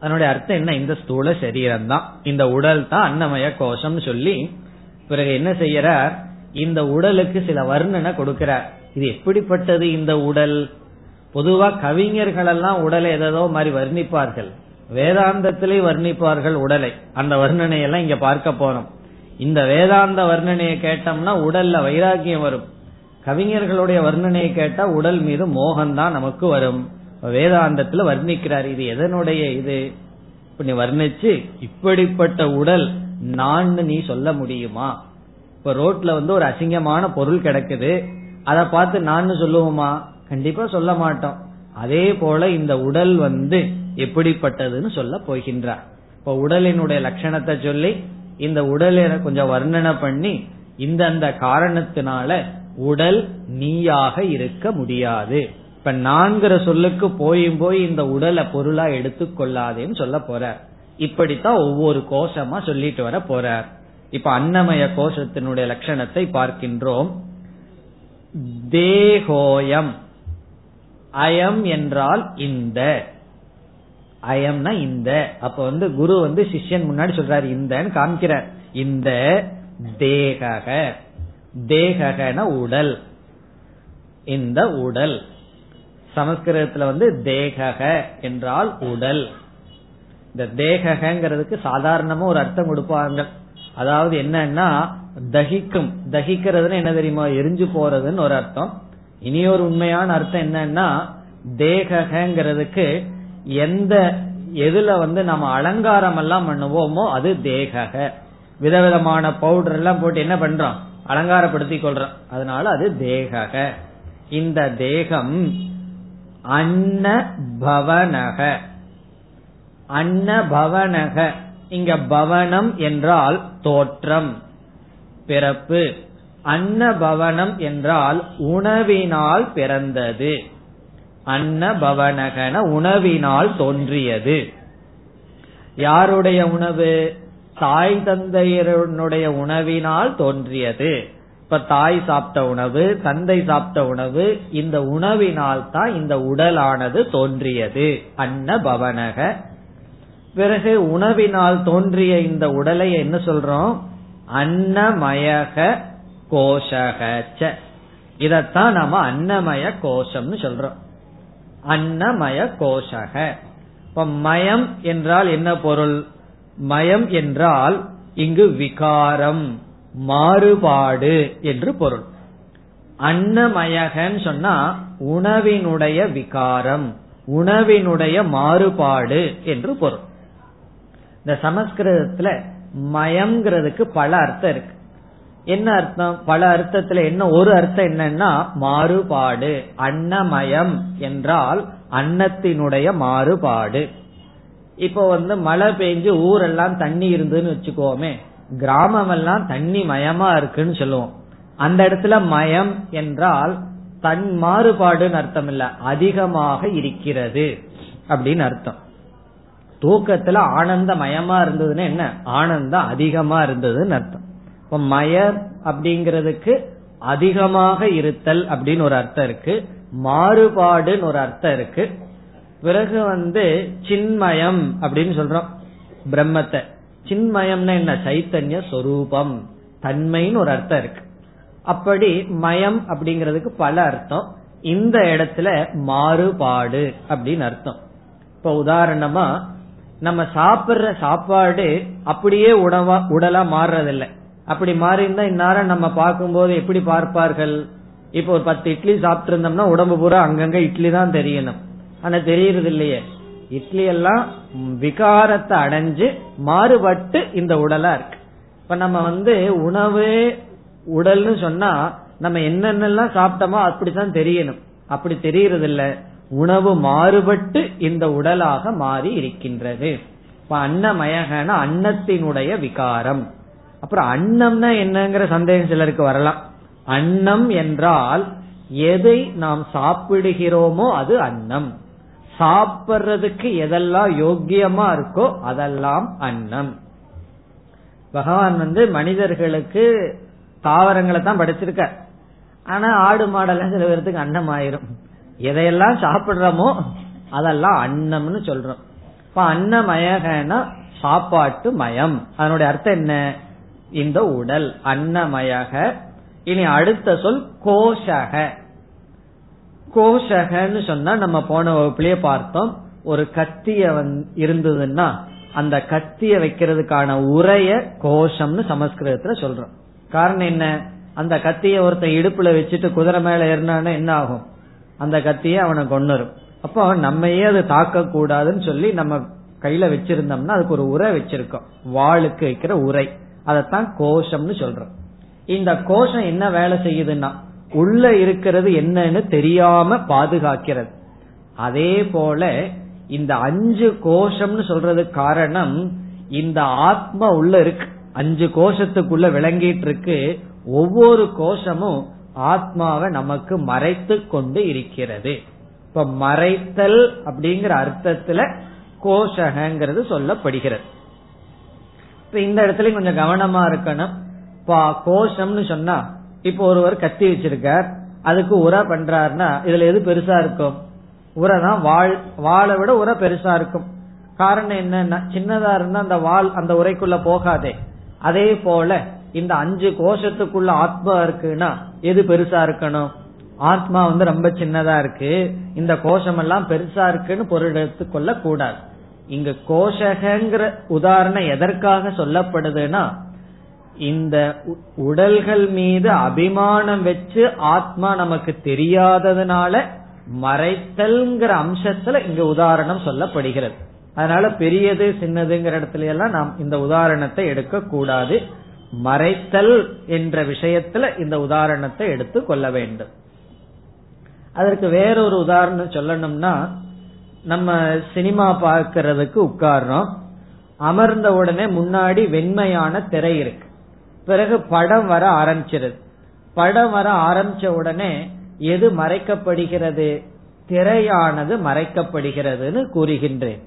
அதனுடைய அர்த்தம் என்ன? இந்த ஸ்தூல சரீரம் தான் இந்த உடல் தான் அன்னமய கோஷம் சொல்லி பிறகு என்ன செய்யறார்? இந்த உடலுக்கு சில வர்ணனை கொடுக்கிறார். இது எப்படிப்பட்டது இந்த உடல்? பொதுவா கவிஞர்கள் எல்லாம் உடலை ஏதோ மாதிரி வர்ணிப்பார்கள். வேதாந்தத்திலே வர்ணிப்பார்கள் உடலை. அந்த வர்ணனை எல்லாம் இங்க பார்க்க போறோம். இந்த வேதாந்த வர்ணனையை கேட்டோம்னா உடல்ல வைராக்கியம் வரும். கவிஞர்களுடைய வர்ணனையை கேட்டா உடல் மீது மோகம்தான் நமக்கு வரும். வேதாந்தத்துல வர்ணிக்கிறார் இது எதனுடைய இது? இப்ப நீ வர்ணிச்சு இப்படிப்பட்ட உடல் நான் நீ சொல்ல முடியுமா? இப்ப ரோட்ல வந்து ஒரு அசிங்கமான பொருள் கிடக்குது அதை பார்த்து நான் சொல்லுவோமா? கண்டிப்பா சொல்ல மாட்டோம். அதே போல இந்த உடல் வந்து எப்படிப்பட்டதுன்னு சொல்ல போகின்றார். இப்ப உடலினுடைய லட்சணத்தை சொல்லி இந்த உடலை கொஞ்சம் வர்ணனை பண்ணி இந்த அந்த காரணத்தினால உடல் நீயாக இருக்க முடியாது. இப்ப நான்கிற சொல்லுக்கு போயும் போய் இந்த உடலை பொருளா எடுத்துக்கொள்ளாதேன்னு சொல்ல போற இப்படித்தான் ஒவ்வொரு கோஷமா சொல்லிட்டு வர போறார். இப்ப அன்னமய கோஷத்தினுடைய லட்சணத்தை பார்க்கின்றோம். தேகோயம். அயம் என்றால் இந்த. அயம்னா இந்த. அப்ப வந்து குரு வந்து சிஷ்யன் முன்னாடி சொல்றாரு இந்தன்னு காமிக்கிறார். இந்த தேகக. தேகன உடல். இந்த உடல். சமஸ்கிருதத்துல வந்து தேகக என்றால் உடல். இந்த தேகங்கிறதுக்கு சாதாரணமா ஒரு அர்த்தம் கொடுப்பாங்க. அதாவது என்னன்னா தகிக்கும். தகிக்கிறதுன்னு என்ன தெரியுமா? எரிஞ்சு போறதுன்னு ஒரு அர்த்தம். இனி ஒரு உண்மையான அர்த்தம் என்னன்னா தேகங்கிறதுக்கு எந்த எதுல வந்து நம்ம அலங்காரம் எல்லாம் பண்ணுவோமோ அது தேகக. விதவிதமான பவுடர் எல்லாம் போட்டு என்ன பண்றோம்? அலங்காரப்படுத்திக் கொள்றான் அதனால அது தேகக. இந்த தேகம் அன்ன பவனக அன்ன பவனக இங்க பவனம் என்றால் தோற்றம் பிறப்பு. அன்ன பவனம் என்றால் உணவினால் பிறந்தது. அன்ன பவனகன உணவினால் தோன்றியது. யாருடைய உணவு? தாய் தந்தையருடைய உணவினால் தோன்றியது. இப்ப தாய் சாப்பிட்ட உணவு தந்தை சாப்பிட்ட உணவு இந்த உணவினால் தான் இந்த உடலானது தோன்றியது. அன்ன பவனக. பிறகு உணவினால் தோன்றிய இந்த உடலை என்ன சொல்றோம்? அன்னமயக கோஷக இதத்தான் நாம அன்னமய கோஷம்னு சொல்றோம். அன்னமய கோஷக. இப்ப மயம் என்றால் என்ன பொருள்? மயம் என்றால் இங்கு விகாரம் மாறுபாடு என்று பொருள். அன்னமயகன்னு சொன்னா உணவினுடைய விகாரம் உணவினுடைய மாறுபாடு என்று பொருள். இந்த சமஸ்கிருதத்துல மயம்ங்கிறதுக்கு பல அர்த்தம் இருக்கு. என்ன அர்த்தம்? பல அர்த்தத்துல என்ன ஒரு அர்த்தம் என்னன்னா மாறுபாடு. அன்னமயம் என்றால் அன்னத்தினுடைய மாறுபாடு. இப்போ வந்து மழை பெஞ்சு ஊரெல்லாம் தண்ணி இருந்துன்னு வச்சுக்கோமே கிராமம் எல்லாம் தண்ணி மயமா இருக்குன்னு சொல்லுவோம். அந்த இடத்துல மயம் என்றால் தன் மாறுபாடுன்னு அர்த்தம் இல்ல அதிகமாக இருக்கிறது அப்படின்னு அர்த்தம். தூக்கத்துல ஆனந்த மயமா இருந்ததுன்னு என்ன? ஆனந்தம் அதிகமா இருந்ததுன்னு அர்த்தம். இப்ப மயர் அப்படிங்கிறதுக்கு அதிகமாக இருத்தல் அப்படின்னு ஒரு அர்த்தம் இருக்கு மாறுபாடுன்னு ஒரு அர்த்தம் இருக்கு. பிறகு வந்து சின்மயம் அப்படின்னு சொல்றோம். பிரம்மத்தை. சின்மயம்னா என்ன? சைத்தன்ய சொரூபம். தன்மைன்னு ஒரு அர்த்தம் இருக்கு. அப்படி மயம் அப்படிங்கிறதுக்கு பல அர்த்தம். இந்த இடத்துல மாறுபாடு அப்படின்னு அர்த்தம். இப்ப உதாரணமா நம்ம சாப்பிடுற சாப்பாடு அப்படியே உணவா உடலா மாறுறதில்லை. அப்படி மாறி இருந்தா இந்நேரம் நம்ம பார்க்கும்போது எப்படி பார்ப்பார்கள்? இப்போ ஒரு பத்து இட்லி சாப்பிட்டு இருந்தோம்னா உடம்பு பூரா அங்கங்க இட்லி தான் தெரியணும். ஆனா தெரியறது இல்லையே. இட்லி எல்லாம் விகாரத்தை அடைஞ்சு மாறுபட்டு இந்த உடலா இருக்கு. இப்ப நம்ம வந்து உணவு உடல்னு சொன்னா நம்ம என்னென்னலாம் சாப்பிட்டோமோ அப்படித்தான் தெரியணும். அப்படி தெரியறது இல்ல. உணவு மாறுபட்டு இந்த உடலாக மாறி இருக்கின்றது. இப்ப அன்னமயகன அன்னத்தினுடைய விகாரம். அப்புறம் அன்னம்னா என்னங்கிற சந்தேகம் சிலருக்கு வரலாம். அன்னம் என்றால் எதை நாம் சாப்பிடுகிறோமோ அது அன்னம். சாப்பிடுறதுக்கு எதெல்லாம் யோக்கியமா இருக்கோ அதெல்லாம் அன்னம். பகவான் வந்து மனிதர்களுக்கு தாவரங்களை தான் படைச்சிருக்க ஆனா ஆடு மாடெல்லாம் சில பேருக்கு அன்னம் ஆயிரும் எதையெல்லாம் சாப்பிடுறோமோ அதெல்லாம் அன்னம்னு சொல்றோம். இப்ப அன்னமயகனா சாப்பாட்டு மயம். அதனுடைய அர்த்தம் என்ன? இந்த உடல். அன்னமயக. இனி அடுத்த சொல் கோஷக. கோஷகன்னு சொன்னா நம்ம போன வகுப்புலயே பார்த்தோம். ஒரு கத்திய இருந்ததுன்னா அந்த கத்திய வைக்கிறதுக்கான உரைய கோஷம்னு சமஸ்கிருதத்துல சொல்றோம். காரணம் என்ன? அந்த கத்திய ஒருத்தன் இடுப்புல வச்சுட்டு குதிரை மேல ஏறினான்னா என்ன ஆகும்? அந்த கத்திய அவனை கொண்டுரும் அப்போ அவன் நம்மையே அது தாக்க கூடாதுன்னு சொல்லி நம்ம கையில வச்சிருந்தோம்னா அதுக்கு ஒரு உரை வச்சிருக்கோம். வாளுக்கு வைக்கிற உரை. அதத்தான் கோஷம்னு சொல்றோம். இந்த கோஷம் என்ன வேலை செய்யுதுன்னா உள்ள இருக்கிறது என்னன்னு தெரியாம பாதுகாக்கிறது. அதே போல இந்த அஞ்சு கோஷம்னு சொல்றதுக்கு காரணம் இந்த ஆத்மா உள்ள இருக்கு. அஞ்சு கோஷத்துக்குள்ள விளங்கிட்டு இருக்கு ஒவ்வொரு கோஷமும் ஆத்மாவை நமக்கு மறைத்து கொண்டு இருக்கிறது. இப்ப மறைத்தல் அப்படிங்கிற அர்த்தத்துல கோஷகங்கிறது சொல்லப்படுகிறது. இப்ப இந்த இடத்துல கொஞ்சம் கவனமா இருக்கணும். கோஷம்னு சொன்னா இப்ப ஒருவர் கத்தி வச்சிருக்கார் அதுக்கு உரை பண்றாருன்னா இதுல எது பெருசா இருக்கும்? உரை தான் வாழ் வாழை விட உரை பெருசா இருக்கும். காரணம் என்னன்னா சின்னதா இருந்தா அந்த வால் அந்த உரைக்குள்ள போகாதே. அதே போல இந்த அஞ்சு கோஷத்துக்குள்ள ஆத்மா இருக்குன்னா எது பெருசா இருக்கணும்? ஆத்மா வந்து ரொம்ப சின்னதா இருக்கு. இந்த கோஷம் எல்லாம் பெருசா இருக்குன்னு பொருள் எடுத்துக்கொள்ள கூடாது இங்க கோஷகங்கிற உதாரணம் எதற்காக சொல்லப்படுதுன்னா இந்த உடல்கள் மீது அபிமானம் வச்சு ஆத்மா நமக்கு தெரியாததுனால மறைத்தல்ங்கிற அம்சத்துல இங்க உதாரணம் சொல்லப்படுகிறது. அதனால பெரியது சின்னதுங்கிற இடத்துல எல்லாம் நாம் இந்த உதாரணத்தை எடுக்க கூடாது. மறைத்தல் என்ற விஷயத்துல இந்த உதாரணத்தை எடுத்து கொள்ள வேண்டும். அதற்கு வேறொரு உதாரணம் சொல்லணும்னா நம்ம சினிமா பார்க்கறதுக்கு உட்கார்றோம். அமர்ந்த உடனே முன்னாடி வெண்மையான திரை இருக்கு. பிறகு படம் வர ஆரம்பிச்சிருது. படம் வர ஆரம்பிச்ச உடனே எது மறைக்கப்படுகிறது? திரையானது மறைக்கப்படுகிறதுன்னு கூறுகின்றேன்.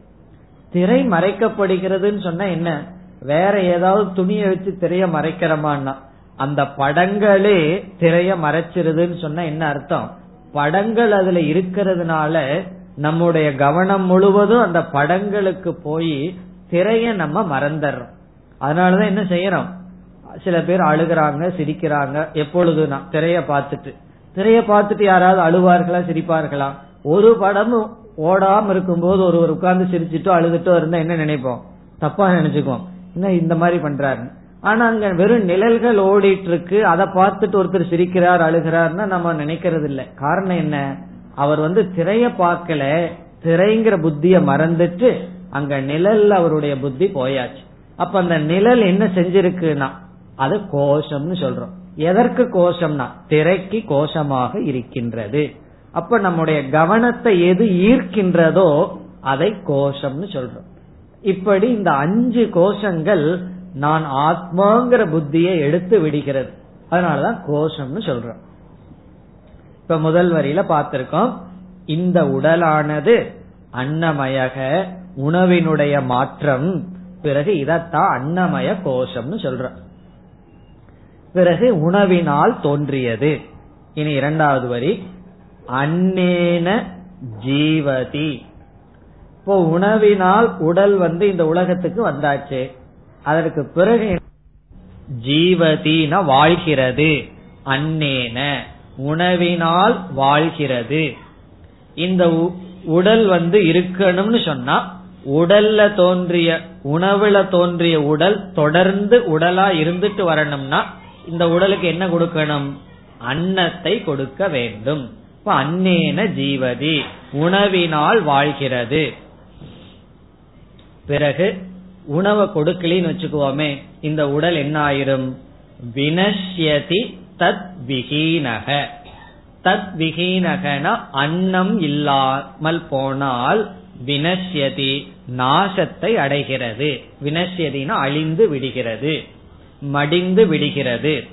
திரை மறைக்கப்படுகிறதுன்னு சொன்னா என்ன? வேற ஏதாவது துணியை வச்சு திரைய மறைக்கிறோமான்னா. அந்த படங்களே திரைய மறைச்சிருதுன்னு சொன்னா என்ன அர்த்தம்? படங்கள் அதுல இருக்கிறதுனால நம்முடைய கவனம் முழுவதும் அந்த படங்களுக்கு போய் திரைய நம்ம மறந்துடுறோம். அதனாலதான் என்ன செய்யறோம்? சில பேர் அழுகிறாங்க சிரிக்கிறாங்க. எப்பொழுதுனா திரைய பார்த்துட்டு. திரைய பார்த்துட்டு யாராவது அழுவார்களா சிரிப்பார்களா? ஒரு படமும் ஓடாம இருக்கும்போது ஒருவர் உட்கார்ந்து சிரிச்சுட்டோ அழுதுட்டோ இருந்தா என்ன நினைப்போம்? தப்பா நினைச்சுக்குவோம். என்ன இந்த மாதிரி பண்றாரு? ஆனா அங்க வெறும் நிழல்கள் ஓடிட்டு இருக்கு அதை பார்த்துட்டு ஒருத்தர் சிரிக்கிறார் அழுகிறார்னா நம்ம நினைக்கிறது இல்ல காரணம் என்ன? அவர் வந்து திரைய பார்க்கல. திரைங்கிற புத்திய மறந்துட்டு அங்க நிழல்ல அவருடைய புத்தி போயாச்சு. அப்ப அந்த நிழல் என்ன செஞ்சிருக்குன்னா அது கோஷம்னு சொல்றோம். எதற்கு கோஷம்னா திரைக்கு கோஷமாக இருக்கின்றது. அப்ப நம்முடைய கவனத்தை எது ஈர்க்கின்றதோ அதை கோஷம்னு சொல்றோம். இப்படி இந்த அஞ்சு கோஷங்கள் நான் ஆத்மாங்கிற புத்தியை எடுத்து விடுகிறது. அதனாலதான் கோஷம்னு சொல்றோம். இப்ப முதல் வரியில பார்த்திருக்கோம். இந்த உடலானது அன்னமயக உணவினுடைய மாற்றம். பிறகு இதத்தான் அன்னமய கோஷம்னு சொல்றோம். பிறகு உணவினால் தோன்றியது. இனி இரண்டாவது வரி. அன்னேன ஜீவதி. இப்போ உணவினால் உடல் வந்து இந்த உலகத்துக்கு வந்தாச்சு. அதற்கு பிறகு ஜீவதின வாழ்கிறது. அன்னேன. உணவினால் வாழ்கிறது. இந்த உடல் வந்து இருக்கணும்னு சொன்னா உடல்ல தோன்றிய உணவுல தோன்றிய உடல் தொடர்ந்து உடலா இருந்துட்டு வரணும்னா இந்த உடலுக்கு என்ன கொடுக்கணும்? அன்னத்தை கொடுக்க வேண்டும். இப்ப அன்னேன ஜீவதி உணவினால் வாழ்கிறது. பிறகு உணவை கொடுக்கலின்னு வச்சுக்குவோமே இந்த உடல் என்ன ஆயிரும் வினஷ்யதி தத் விஹீனக. தத் விஹீனகன அன்னம் இல்லாமல் போனால் வினஷ்யதி நாசத்தை அடைகிறது. வினஷ்யதினா அழிந்து விடுகிறது. மடிந்து விடுகிறது.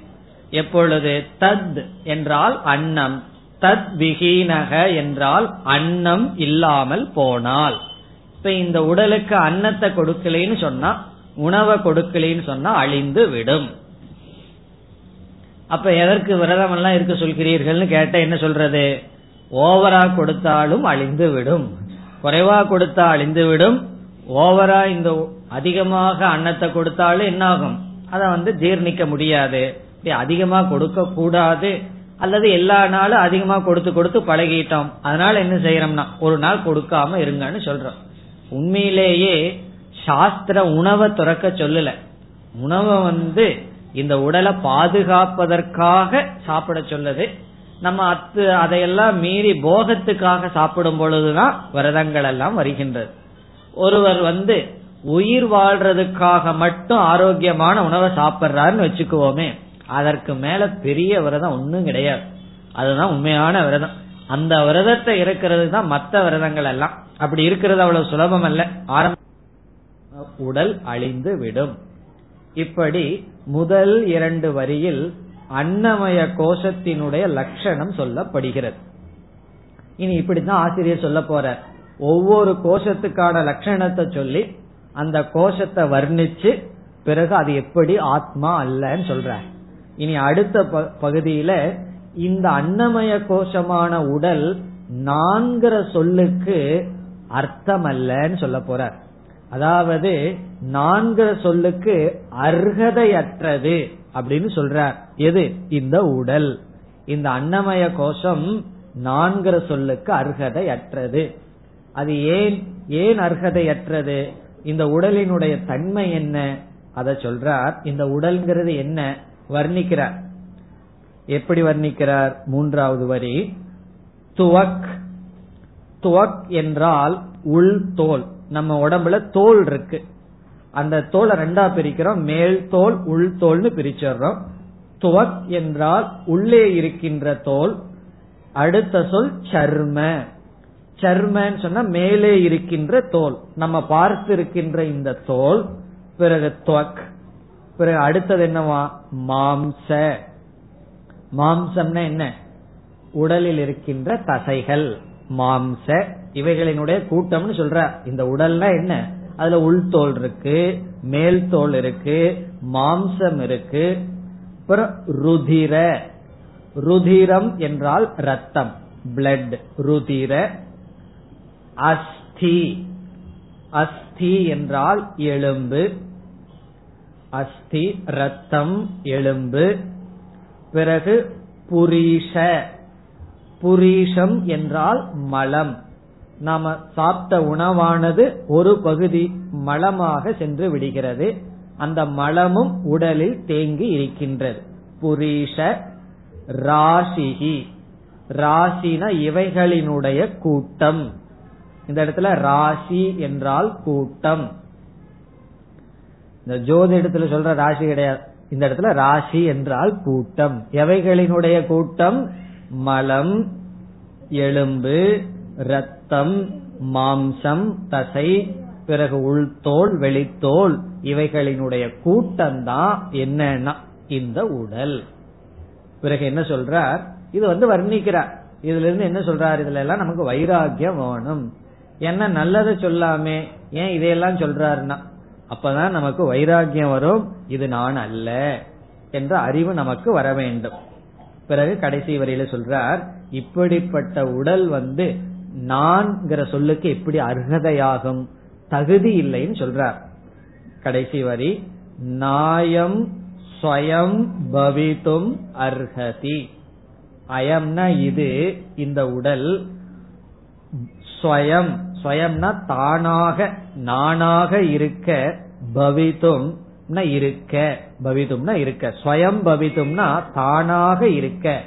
எப்பொழுது? தத் என்றால் அன்னம். தத் விஹீனக என்றால் அன்னம் இல்லாமல் போனால். இப்ப இந்த உடலுக்கு அன்னத்தை கொடுக்கலன்னு சொன்னா உணவை கொடுக்கலன்னு சொன்னா அழிந்து விடும். அப்ப எதற்கு விரதம் எல்லாம் இருக்க சொல்கிறீர்கள்னு கேட்ட என்ன சொல்றது? ஓவரா கொடுத்தாலும் அழிந்து விடும். குறைவா கொடுத்தா அழிந்து விடும். ஓவரா இந்த அதிகமாக அன்னத்தை கொடுத்தாலும் என்ன ஆகும் அதை வந்து ஜீர்ணிக்க முடியாது. அதிகமா கொடுக்க கூடாது. அல்லது எல்லா நாளும் அதிகமா கொடுத்து கொடுத்து பழகிட்டோம். அதனால என்ன செய்யறோம்னா ஒரு நாள் கொடுக்காம இருங்கன்னு சொல்றோம். உண்மையிலேயே சாஸ்திர உணவை துறக்க சொல்லல. உணவை வந்து இந்த உடலை பாதுகாப்பதற்காக சாப்பிட சொல்லுது. நம்ம அத்து அதையெல்லாம் மீறி போகத்துக்காக சாப்பிடும் பொழுதுதான் விரதங்கள் எல்லாம் வருகின்றது. ஒருவர் வந்து உயிர் வாழ்றதுக்காக மட்டும் ஆரோக்கியமான உணவை சாப்பிட்றாருன்னு வச்சுக்குவோமே அதற்கு மேல பெரிய விரதம் ஒன்றும் கிடையாது. அதுதான் உண்மையான விரதம். அந்த விரதத்தை இருக்கிறது தான் மற்ற விரதங்கள் எல்லாம். அப்படி இருக்கிறது அவ்வளவு சுலபம் அல்ல. ஆரம்ப உடல் அழிந்து விடும். இப்படி முதல் இரண்டு வரியில் அன்னமய கோஷத்தினுடைய லட்சணம் சொல்லப்படுகிறது. இனி இப்படிதான் ஆசிரியர் சொல்ல போற ஒவ்வொரு கோஷத்துக்கான லட்சணத்தை சொல்லி அந்த கோஷத்தை வர்ணிச்சு பிறகு அது எப்படி ஆத்மா அல்லன்னு சொல்ற இனி அடுத்த பகுதியில இந்த அன்னமய கோஷமான உடல் நான்கிற சொல்லுக்கு அர்த்தம் அல்லன்னு சொல்ல போறார் அதாவது நான்கிற சொல்லுக்கு அர்ஹதையற்றது அப்படின்னு சொல்றார் எது? இந்த உடல். இந்த அன்னமய கோஷம் நான்கிற சொல்லுக்கு அர்ஹதையற்றது. அது ஏன் ஏன் அர்ஹதையற்றது? இந்த உடலினுடைய தன்மை என்ன? அத சொல்றார். இந்த உடல்ங்கிறது என்ன? வர்ணிக்கிறார். எப்படி வர்ணிக்கிறார்? மூன்றாவது வரி. துவக். துவக் என்றால் உள் தோல். நம்ம உடம்புல தோல் இருக்கு. அந்த தோலை ரெண்டா பிரிக்கிறோம். மேல் தோல் உள் தோல்னு பிரிச்சிடுறோம். துவக் என்றால் உள்ளே இருக்கின்ற தோல் அடுத்த சொல் சர்ம. சர்மன்னு சொன்னா மேலே இருக்கின்ற தோல். நம்ம பார்த்து இருக்கின்ற இந்த தோல் பிறகு துவக் பிறகு அடுத்தது என்னவா? மாம்ச. மாம்சம்னா என்ன? உடலில் இருக்கின்ற தசைகள். மாம்ச இவைகளினுடைய கூட்டம்னு சொல்ற. இந்த உடல்னா என்ன? அதுல உள்தோல் இருக்கு மேல் தோல் இருக்கு மாம்சம் இருக்கு. அப்புறம் ருதிர. ருதிரம் என்றால் ரத்தம். பிளட் ருதிர. அஸ்தி. அஸ்தி என்றால் எலும்பு. அஸ்தி ரத்தம் எலும்பு. பிறகு புரீஷ. புரீஷம் என்றால் மலம். நாம சாப்பிட்ட உணவானது ஒரு பகுதி மலமாக சென்று விடுகிறது. அந்த மலமும் உடலில் தேங்கி இருக்கின்றது. புரீஷ ராசிகி ராசின இவைகளினுடைய கூட்டம். இந்த இடத்துல ராசி என்றால் கூட்டம். இந்த ஜோதி இடத்துல சொல்ற ராசி கிடையாது. இந்த இடத்துல ராசி என்றால் கூட்டம். எவைகளினுடைய கூட்டம்? மலம் எலும்பு ரத்தம் மாம்சம் தசை பிறகு உள்தோல் வெளித்தோல். இவைகளினுடைய கூட்டம் தான் என்னன்னா இந்த உடல். பிறகு என்ன சொல்றார்? இது வந்து வர்ணிக்கிறார். இதுல இருந்து என்ன சொல்றார்? இதுல எல்லாம் நமக்கு வைராகியம் வேணும். என்ன நல்லதை சொல்லாமே ஏன் இதையெல்லாம் சொல்றாருன்னா அப்பதான் நமக்கு வைராகியம் வரும். இது நான் அல்ல என்ற அறிவு நமக்கு வர வேண்டும். பிறகு கடைசி வரையில சொல்றார் இப்படிப்பட்ட உடல் வந்து நான்கிற சொல்லுக்கு எப்படி அர்ஹதையாகும் தகுதி இல்லைன்னு சொல்றார். கடைசி வரி நாயம் ஸ்வயம் பவித்தும் அர்ஹதி. அயம்னா இது இந்த உடல் ஸ்வயம். ஸ்வயம்னா தானாக நானாக இருக்க பவிதும் இருக்க பவிதும்னா இருக்க. ஸ்வயம் பவிதும்னா தானாக இருக்க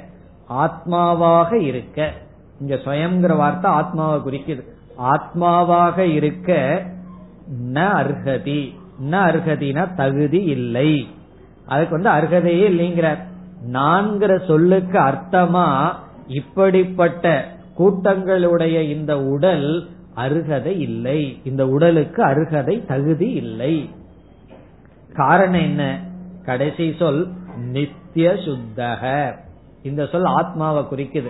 ஆத்மாவாக இருக்க. இங்க ஸ்வயம்ங்கிற வார்த்தை ஆத்மாவை குறிக்குது. ஆத்மாவாக இருக்க ந அர்ஹதி. ந அர்ஹதினா தகுதி இல்லை. அதுக்கு வந்து அர்ஹதையே இல்லைங்கிறார். நான்கிற சொல்லுக்கு அர்த்தமா இப்படிப்பட்ட கூட்டங்களுடைய இந்த உடல் அருகதை இல்லை. இந்த உடலுக்கு அருகதை தகுதி இல்லை. காரணம் என்ன? கடைசி சொல் நித்திய சுத்தக. இந்த சொல் ஆத்மாவை குறிக்குது.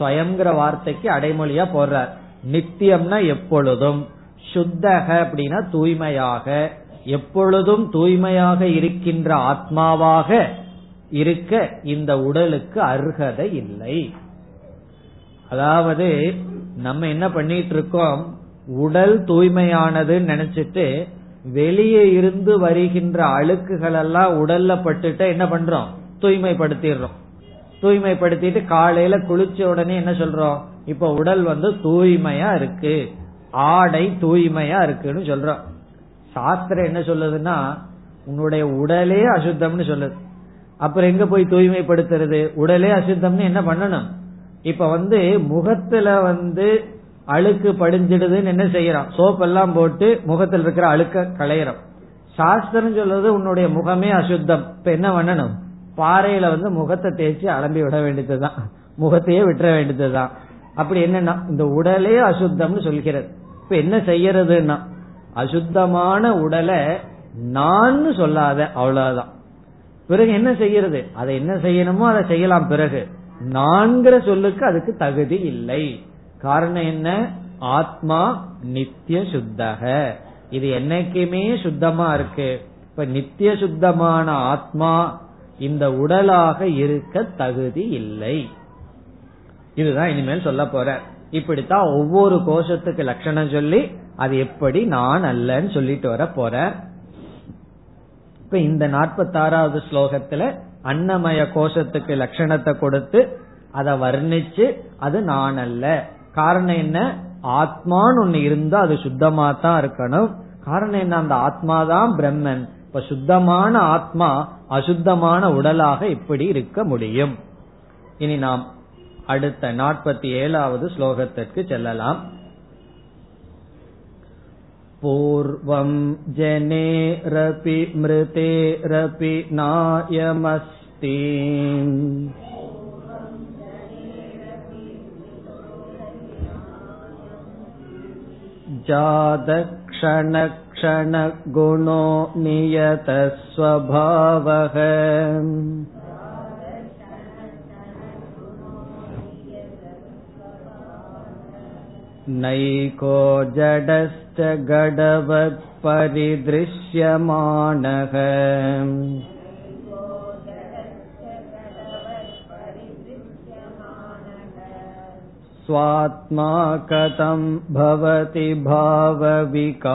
ஸ்வயங்கிற வார்த்தைக்கு அடைமொழியா போடுறார். நித்தியம்னா எப்பொழுதும். சுத்தக அப்படின்னா தூய்மையாக. எப்பொழுதும் தூய்மையாக இருக்கின்ற ஆத்மாவாக இருக்க இந்த உடலுக்கு அருகதை இல்லை. அதாவது நம்ம என்ன பண்ணிட்டு இருக்கோம் உடல் தூய்மையானதுன்னு நினைச்சிட்டு வெளியே இருந்து வருகின்ற அழுக்குகள் எல்லாம் உடல்ல பட்டுட்டு என்ன பண்றோம்? தூய்மைப்படுத்திடுறோம். தூய்மைப்படுத்திட்டு காலையில குளிச்ச உடனே என்ன சொல்றோம்? இப்ப உடல் வந்து தூய்மையா இருக்கு. ஆடை தூய்மையா இருக்குன்னு சொல்றோம். சாஸ்திரம் என்ன சொல்லுதுன்னா உன்னுடைய உடலே அசுத்தம்னு சொல்லுது. அப்புறம் எங்க போய் தூய்மைப்படுத்துறது? உடலே அசுத்தம்னு என்ன பண்ணணும்? இப்ப வந்து முகத்துல வந்து அழுக்கு படிஞ்சிடுதுன்னு என்ன செய்யறோம் சோப் எல்லாம் போட்டு முகத்தில் இருக்கிற அழுக்க களையறோம் சாஸ்திரம் சொல்றது உன்னுடைய முகமே அசுத்தம். இப்ப என்ன பண்ணணும்? பாறையில வந்து முகத்தை தேய்ச்சி அலம்பி விட வேண்டியதுதான். முகத்தையே விட்டுற வேண்டியதுதான். அப்படி என்னன்னா இந்த உடலே அசுத்தம்னு சொல்கிறது. இப்ப என்ன செய்யறதுன்னா அசுத்தமான உடலை நான் சொல்லாத அவ்வளவுதான். பிறகு என்ன செய்யறது? அதை என்ன செய்யணுமோ அதை செய்யலாம் பிறகு. நான்கிற சொல்லுக்கு அதுக்கு தகுதி இல்லை. காரணம் என்ன? ஆத்மா நித்திய சுத்தக. இது என்னைக்குமே சுத்தமா இருக்கு. இப்ப நித்திய சுத்தமான ஆத்மா இந்த உடலாக இருக்க தகுதி இல்லை. இதுதான் இனிமேல் சொல்ல போற. இப்படித்தான் ஒவ்வொரு கோஷத்துக்கு லட்சணம் சொல்லி அது எப்படி நான் அல்லன்னு சொல்லிட்டு வர போற. இப்ப இந்த நாற்பத்தாறாவது ஸ்லோகத்துல அன்னமய கோஷத்துக்கு லட்சணத்தை கொடுத்து அதை வர்ணிச்சு அது நான் அல்ல காரணம் என்ன ஆத்மான்னு ஒண்ணு இருந்தா அது சுத்தமா தான் இருக்கணும் காரணம் என்ன அந்த ஆத்மாதான் பிரம்மன் இப்ப சுத்தமான ஆத்மா அசுத்தமான உடலாக எப்படி இருக்க முடியும் இனி நாம் அடுத்த நாற்பத்தி ஏழாவது ஸ்லோகத்திற்கு செல்லலாம் पूर्वं जनेरपि मृतेरपि முக்தி जातक्षणक्षणगुणो नियतस्वभावः नैको जडश्च गडवत्परिदृश्यमाणः स्वात्मा कथं भवति भावविकारवेत्ता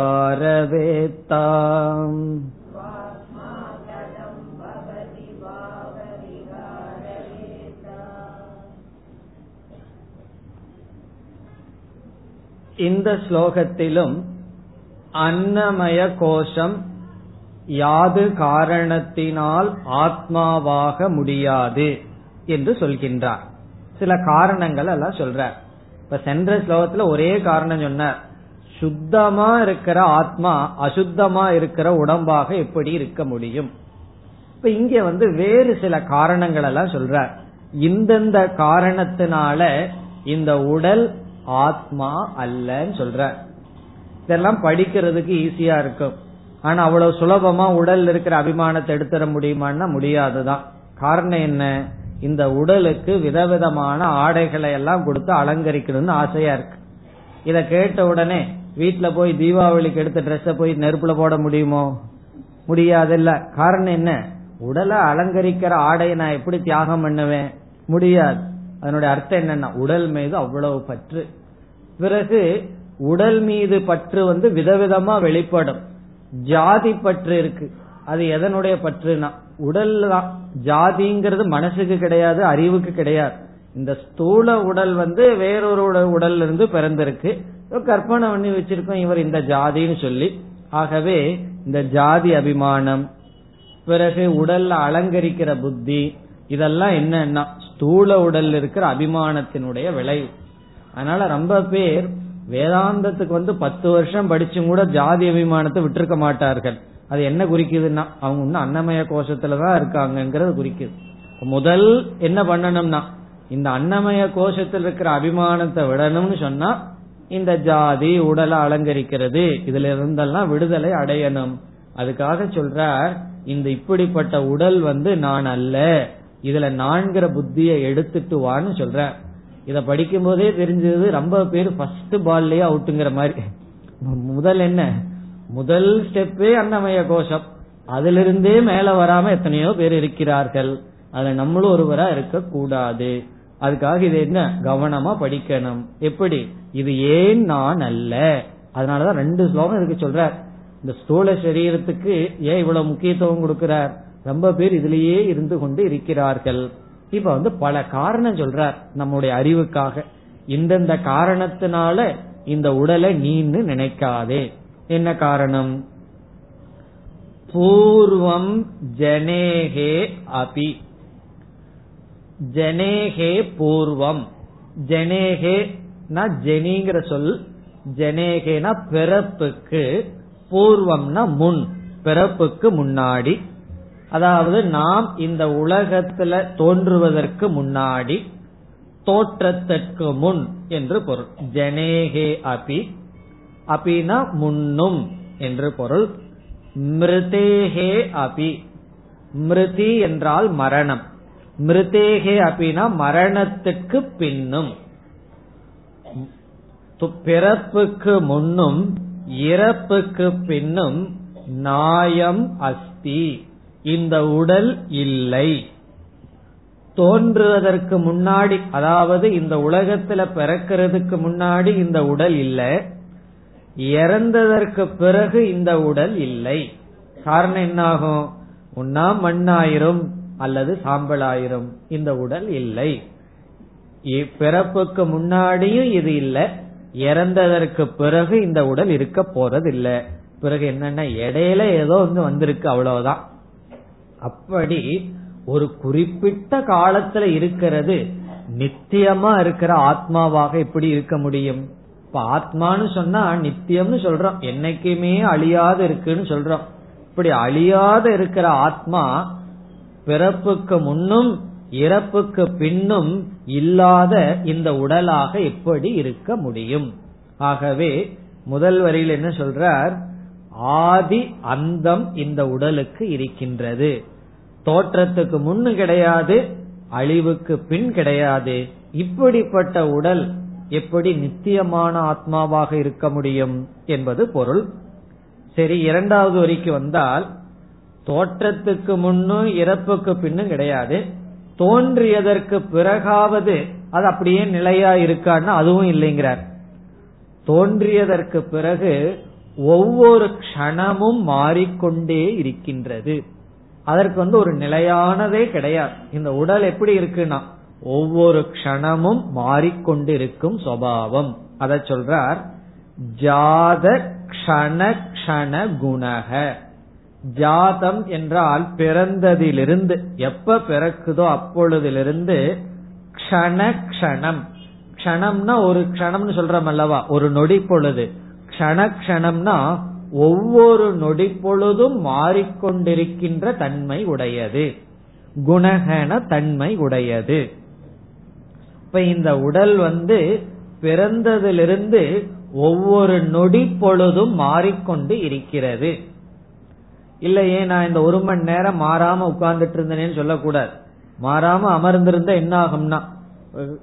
இந்த ஸ்லோகத்திலும் அன்னமய கோஷம் யாது காரணத்தினால் ஆத்மாவாக முடியாது என்று சொல்கின்றார் சில காரணங்கள் எல்லாம் சொல்றார் இப்ப சென்ற ஸ்லோகத்துல ஒரே காரணம் சொன்னார் சுத்தமா இருக்கிற ஆத்மா அசுத்தமா இருக்கிற உடம்பாக எப்படி இருக்க முடியும்? இப்ப இங்க வந்து வேறு சில காரணங்கள் எல்லாம் சொல்றார் இந்தந்த காரணத்தினால இந்த உடல் ஆத்மா அல்லன்னு சொல்ற. இதெல்லாம் படிக்கிறதுக்கு ஈஸியா இருக்கும். ஆனா அவ்வளவு சுலபமா உடல் இருக்கிற அபிமானத்தை எடுத்துட முடியுமான்னா முடியாதுதான். காரணம் என்ன? இந்த உடலுக்கு விதவிதமான ஆடைகளை எல்லாம் கொடுத்து அலங்கரிக்கணும்னு ஆசையா இருக்கு. இத கேட்ட உடனே வீட்டுல போய் தீபாவளிக்கு எடுத்த ட்ரெஸ்ஸ போய் நெருப்புல போட முடியுமோ? முடியாதுல்ல. காரணம் என்ன? உடலை அலங்கரிக்கிற ஆடையை நான் எப்படி தியாகம் பண்ணுவேன்? முடியாது. அதனுடைய அர்த்தம் என்னன்னா உடல் மீது அவ்வளவு பற்று. பிறகு உடல் மீது பற்று வந்து விதவிதமா வெளிப்படும். ஜாதி பற்று இருக்கு. அது எதனுடைய பற்றுனா உடல் தான். ஜாதிங்கிறது மனசுக்கு கிடையாது அறிவுக்கு கிடையாது. இந்த ஸ்தூல உடல் வந்து வேறொரு உடல்ல இருந்து பிறந்திருக்கு. கற்பனை பண்ணி வச்சிருக்கோம் இவர் இந்த ஜாதின்னு சொல்லி. ஆகவே இந்த ஜாதி அபிமானம் பிறகு உடல்ல அலங்கரிக்கிற புத்தி இதெல்லாம் என்னன்னா ஸ்தூல உடல்ல இருக்கிற அபிமானத்தினுடைய விளைவு. அதனால ரொம்ப பேர் வேதாந்தத்துக்கு வந்து பத்து வருஷம் படிச்சும் கூட ஜாதி அபிமானத்தை விட்டுருக்க மாட்டார்கள். அது என்ன குறிக்குதுன்னா அவங்க இன்னும் அன்னமய கோஷத்துலதான் இருக்காங்கிறது குறிக்குது. முதல் என்ன பண்ணணும்னா இந்த அன்னமய கோஷத்தில் இருக்கிற அபிமானத்தை விடணும்னு சொன்னா இந்த ஜாதி உடலை அலங்கரிக்கிறது இதுல இருந்தெல்லாம் விடுதலை அடையணும். அதுக்காக சொல்றார் இந்த இப்படிப்பட்ட உடல் வந்து நான் அல்ல இதுல நான்கிற புத்தியை எடுத்துட்டு வான்னு சொல்ற இத படிக்கும் போதே தெரிஞ்சது ரொம்ப பேர் ஃபர்ஸ்ட் பால்லயே அவுட்டுங்கிற மாதிரி. முதல் என்ன? முதல் ஸ்டெப்பே அன்னமய கோஷம். அதிலிருந்தே மேல வராம எத்தனையோ பேர் இருக்கிறார்கள். அதுல நம்மளும் ஒருவரா இருக்க கூடாது அதுக்காக இது என்ன? கவனமா படிக்கணும். எப்படி? இது ஏன் நான் அல்ல? அதனாலதான் ரெண்டு ஸ்லோகம் இருக்கு சொல்ற இந்த ஸ்தூல சரீரத்துக்கு ஏன் இவ்வளவு முக்கியத்துவம் கொடுக்கிறார்? ரொம்ப பேர் இதுலயே இருந்து கொண்டு இருக்கிறார்கள். இப்ப வந்து பல காரணம் சொல்றார் நம்முடைய அறிவுக்காக. இந்தந்த காரணத்தினால இந்த உடலை நீன்னு நினைக்காதே. என்ன காரணம்? பூர்வம் ஜனேகே அபி. ஜனேகே பூர்வம். ஜனேகே ஜெனிங்கிற சொல் ஜனேகேனா பிறப்புக்கு பூர்வம்னா முன் பிறப்புக்கு முன்னாடி. அதாவது நாம் இந்த உலகத்துல தோன்றுவதற்கு முன்னாடி தோற்றத்திற்கு முன் என்று பொருள். ஜனேகே அபி. அபினா முன்னும் என்று பொருள் மிருதேகே அபி. மிருதி என்றால் மரணம். மிருதேகே அபினா மரணத்துக்கு பின்னும். பிறப்புக்கு முன்னும் இறப்புக்கு பின்னும் நாயம் அஸ்தி. இந்த உடல் இல்லை. தோன்றுவதற்கு முன்னாடி அதாவது இந்த உலகத்துல பிறக்கிறதுக்கு முன்னாடி இந்த உடல் இல்லை. இறந்ததற்கு பிறகு இந்த உடல் இல்லை. காரணம் என்னாகும்? உன்னா மண்ணாயிரும் அல்லது சாம்பலாயிரும். இந்த உடல் இல்லை. பிறப்புக்கு முன்னாடியும் இது இல்லை. இறந்ததற்கு பிறகு இந்த உடல் இருக்க போறதில்லை. பிறகு என்னன்னா இடையில ஏதோ வந்து வந்திருக்கு அவ்வளவுதான். அப்படி ஒரு குறிப்பிட்ட காலத்துல இருக்கிறது நித்தியமா இருக்கிற ஆத்மாவாக எப்படி இருக்க முடியும்? இப்ப ஆத்மான்னு சொன்னா நித்தியம்னு சொல்றோம். என்னைக்குமே அழியாத இருக்குன்னு சொல்றோம். இப்படி அழியாத இருக்கிற ஆத்மா பிறப்புக்கு முன்னும் இறப்புக்கு பின்னும் இல்லாத இந்த உடலாக எப்படி இருக்க முடியும்? ஆகவே முதல் வரியில் என்ன சொல்றார்? ஆதி அந்தம் இந்த உடலுக்கு இருக்கின்றது. தோற்றத்துக்கு முன்னு கிடையாது அழிவுக்கு பின் கிடையாது. இப்படிப்பட்ட உடல் எப்படி நித்தியமான ஆத்மாவாக இருக்க முடியும் என்பது பொருள். சரி இரண்டாவது வரிக்கு வந்தால் தோற்றத்துக்கு முன்னும் இறப்புக்கு பின்னும் கிடையாது. தோன்றியதற்கு பிறகாவது அது அப்படியே நிலையா இருக்கான்னு அதுவும் இல்லைங்கிறார். தோன்றியதற்கு பிறகு ஒவ்வொரு க்ஷணமும் மாறிக்கொண்டே இருக்கின்றது. அதற்கு வந்து ஒரு நிலையானதே கிடையாது. இந்த உடல் எப்படி இருக்குன்னா ஒவ்வொரு க்ஷணமும் மாறிக்கொண்டிருக்கும் சுவாவம். அத சொல்றார் ஜாத கண க்ஷண குணக. ஜாதம் என்றால் பிறந்ததிலிருந்து எப்ப பிறக்குதோ அப்பொழுதிலிருந்து கண க்ஷணம். கணம்னா ஒரு க்ஷணம்னு சொல்றோம் அல்லவா? ஒரு நொடி பொழுது. கண கணம்னா ஒவ்வொரு நொடி பொழுதும் மாறிக்கொண்டிருக்கின்ற தன்மை உடையது. குணகன தன்மை உடையது. இப்ப இந்த உடல் வந்து பிறந்ததிலிருந்து ஒவ்வொரு நொடி பொழுதும் மாறிக்கொண்டு இருக்கிறது. இல்லையே நான் இந்த ஒரு மணி நேரம் மாறாம உட்கார்ந்துட்டு இருந்தேன்னு சொல்லக்கூடாது. மாறாம அமர்ந்திருந்த என்ன ஆகும்னா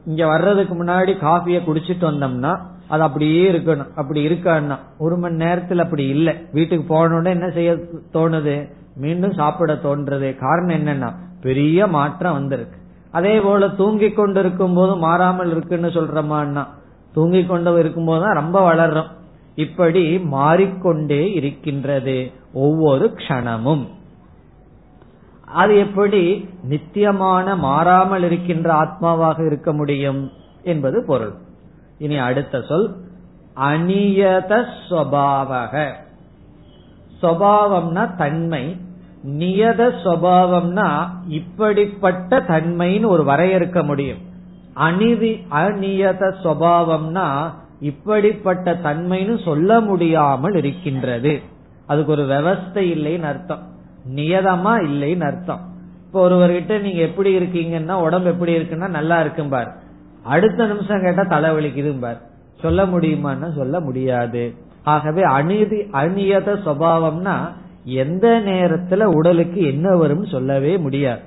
இங்க வர்றதுக்கு முன்னாடி காஃபிய குடிச்சிட்டு வந்தோம்னா அது அப்படியே இருக்கணும். அப்படி இருக்கான்னா ஒரு மணி நேரத்தில் அப்படி இல்லை. வீட்டுக்கு போனோட என்ன செய்ய தோணுது? மீண்டும் சாப்பிட தோன்றது காரணம் என்னன்னா பெரிய மாற்றம் வந்திருக்கு. அதே போல தூங்கிக் கொண்டிருக்கும் போது மாறாமல் இருக்குன்னு சொல்றமான்னா தூங்கிக் கொண்டு இருக்கும் போதுதான் ரொம்ப வளர்றோம். இப்படி மாறிக்கொண்டே இருக்கின்றது ஒவ்வொரு க்ஷணமும். அது எப்படி நித்தியமான மாறாமல் இருக்கின்ற ஆத்மாவாக இருக்க முடியும் என்பது பொருள். இனி அடுத்த சொல் அநியத ஸ்வபாவக. சுவாவம்னா தன்மை நியத சுவாவம்னா இப்படிப்பட்ட தன்மைன்னு ஒரு வரையறுக்க முடியும். அநிதி அநியத சுவாவம்னா இப்படிப்பட்ட தன்மைன்னு சொல்ல முடியாமல் இருக்கின்றது. அதுக்கு ஒரு விவஸ்தை இல்லைன்னு அர்த்தம். நியதமா இல்லைன்னு அர்த்தம். இப்போ ஒருவர்கிட்ட நீங்க எப்படி இருக்கீங்கன்னா உடம்பு எப்படி இருக்குன்னா நல்லா இருக்கும் பார். அடுத்த நிமிஷம் கேட்டா தலைவலிக்குது பார். சொல்ல முடியுமான்னா சொல்ல முடியாது. ஆகவே அநீதி அநியத சுவாவம்னா எந்த நேரத்துல உடலுக்கு என்ன வரும் சொல்லவே முடியாது.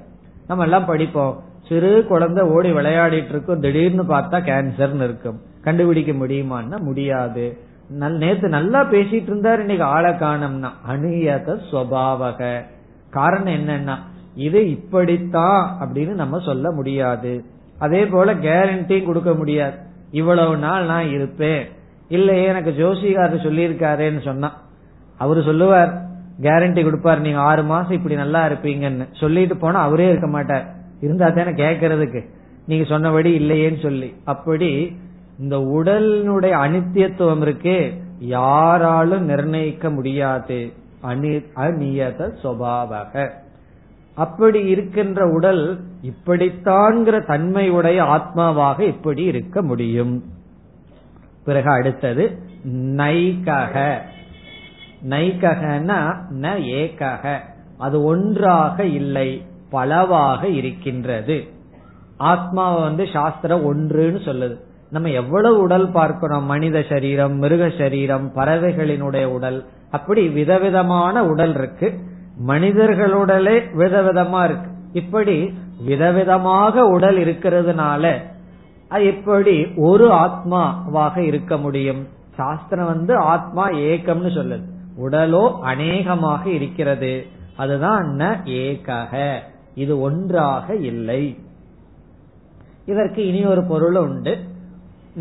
நம்ம எல்லாம் படிப்போம். சிறு குழந்தை ஓடி விளையாடிட்டு இருக்கும் திடீர்னு பார்த்தா கேன்சர்னு இருக்கும். கண்டுபிடிக்க முடியுமான்னா முடியாது. நேத்து நல்லா பேசிட்டு இருந்தார் இன்னைக்கு ஆளை காணம்னா. அணியத சுவாவக. காரணம் என்னன்னா இது இப்படித்தான் அப்படின்னு நம்ம சொல்ல முடியாது. அதே போல கேரண்டியும் கொடுக்க முடியாது. இவ்வளவு நாள் நான் இருப்பேன். இல்லையே எனக்கு ஜோசிகாரர் சொல்லியிருக்காருன்னு சொன்னா. அவரு சொல்லுவார் கேரண்டி கொடுப்பார் நீங்க ஆறு மாசம் இப்படி நல்லா இருப்பீங்கன்னு. சொல்லிட்டு போனா அவரே இருக்க மாட்டார். இருந்தா தானே கேட்கறதுக்கு நீங்க சொன்னபடி இல்லையேன்னு சொல்லி. அப்படி இந்த உடலினுடைய அனித்தியத்துவம் இருக்கே யாராலும் நிர்ணயிக்க முடியாது. அநியத சுவாவக. அப்படி இருக்கின்ற உடல் இப்படித்தான்கிற தன்மையுடைய ஆத்மாவாக இப்படி இருக்க முடியும். பிறகு அடுத்தது நைகக. நைககனா ந ஏகக. அது ஒன்றாக இல்லை பலவாக இருக்கின்றது. ஆத்மாவை வந்து சாஸ்திரம் ஒன்றுன்னு சொல்லுது. நம்ம எவ்வளவு உடல் பார்க்கிறோம்? மனித சரீரம் மிருக சரீரம் பறவைகளினுடைய உடல். அப்படி விதவிதமான உடல் இருக்கு. மனிதர்களுடலே விதவிதமா இருக்கு. இப்படி விதவிதமாக உடல் இருக்கிறதுனால எப்படி ஒரு ஆத்மாவாக இருக்க முடியும். சாஸ்திரம் வந்து ஆத்மா ஏக்கம்னு சொல்லுது. உடலோ அநேகமாக இருக்கிறது. அதுதான் ந ஏகக இது ஒன்றாக இல்லை. இதற்கு இனி ஒரு பொருள் உண்டு.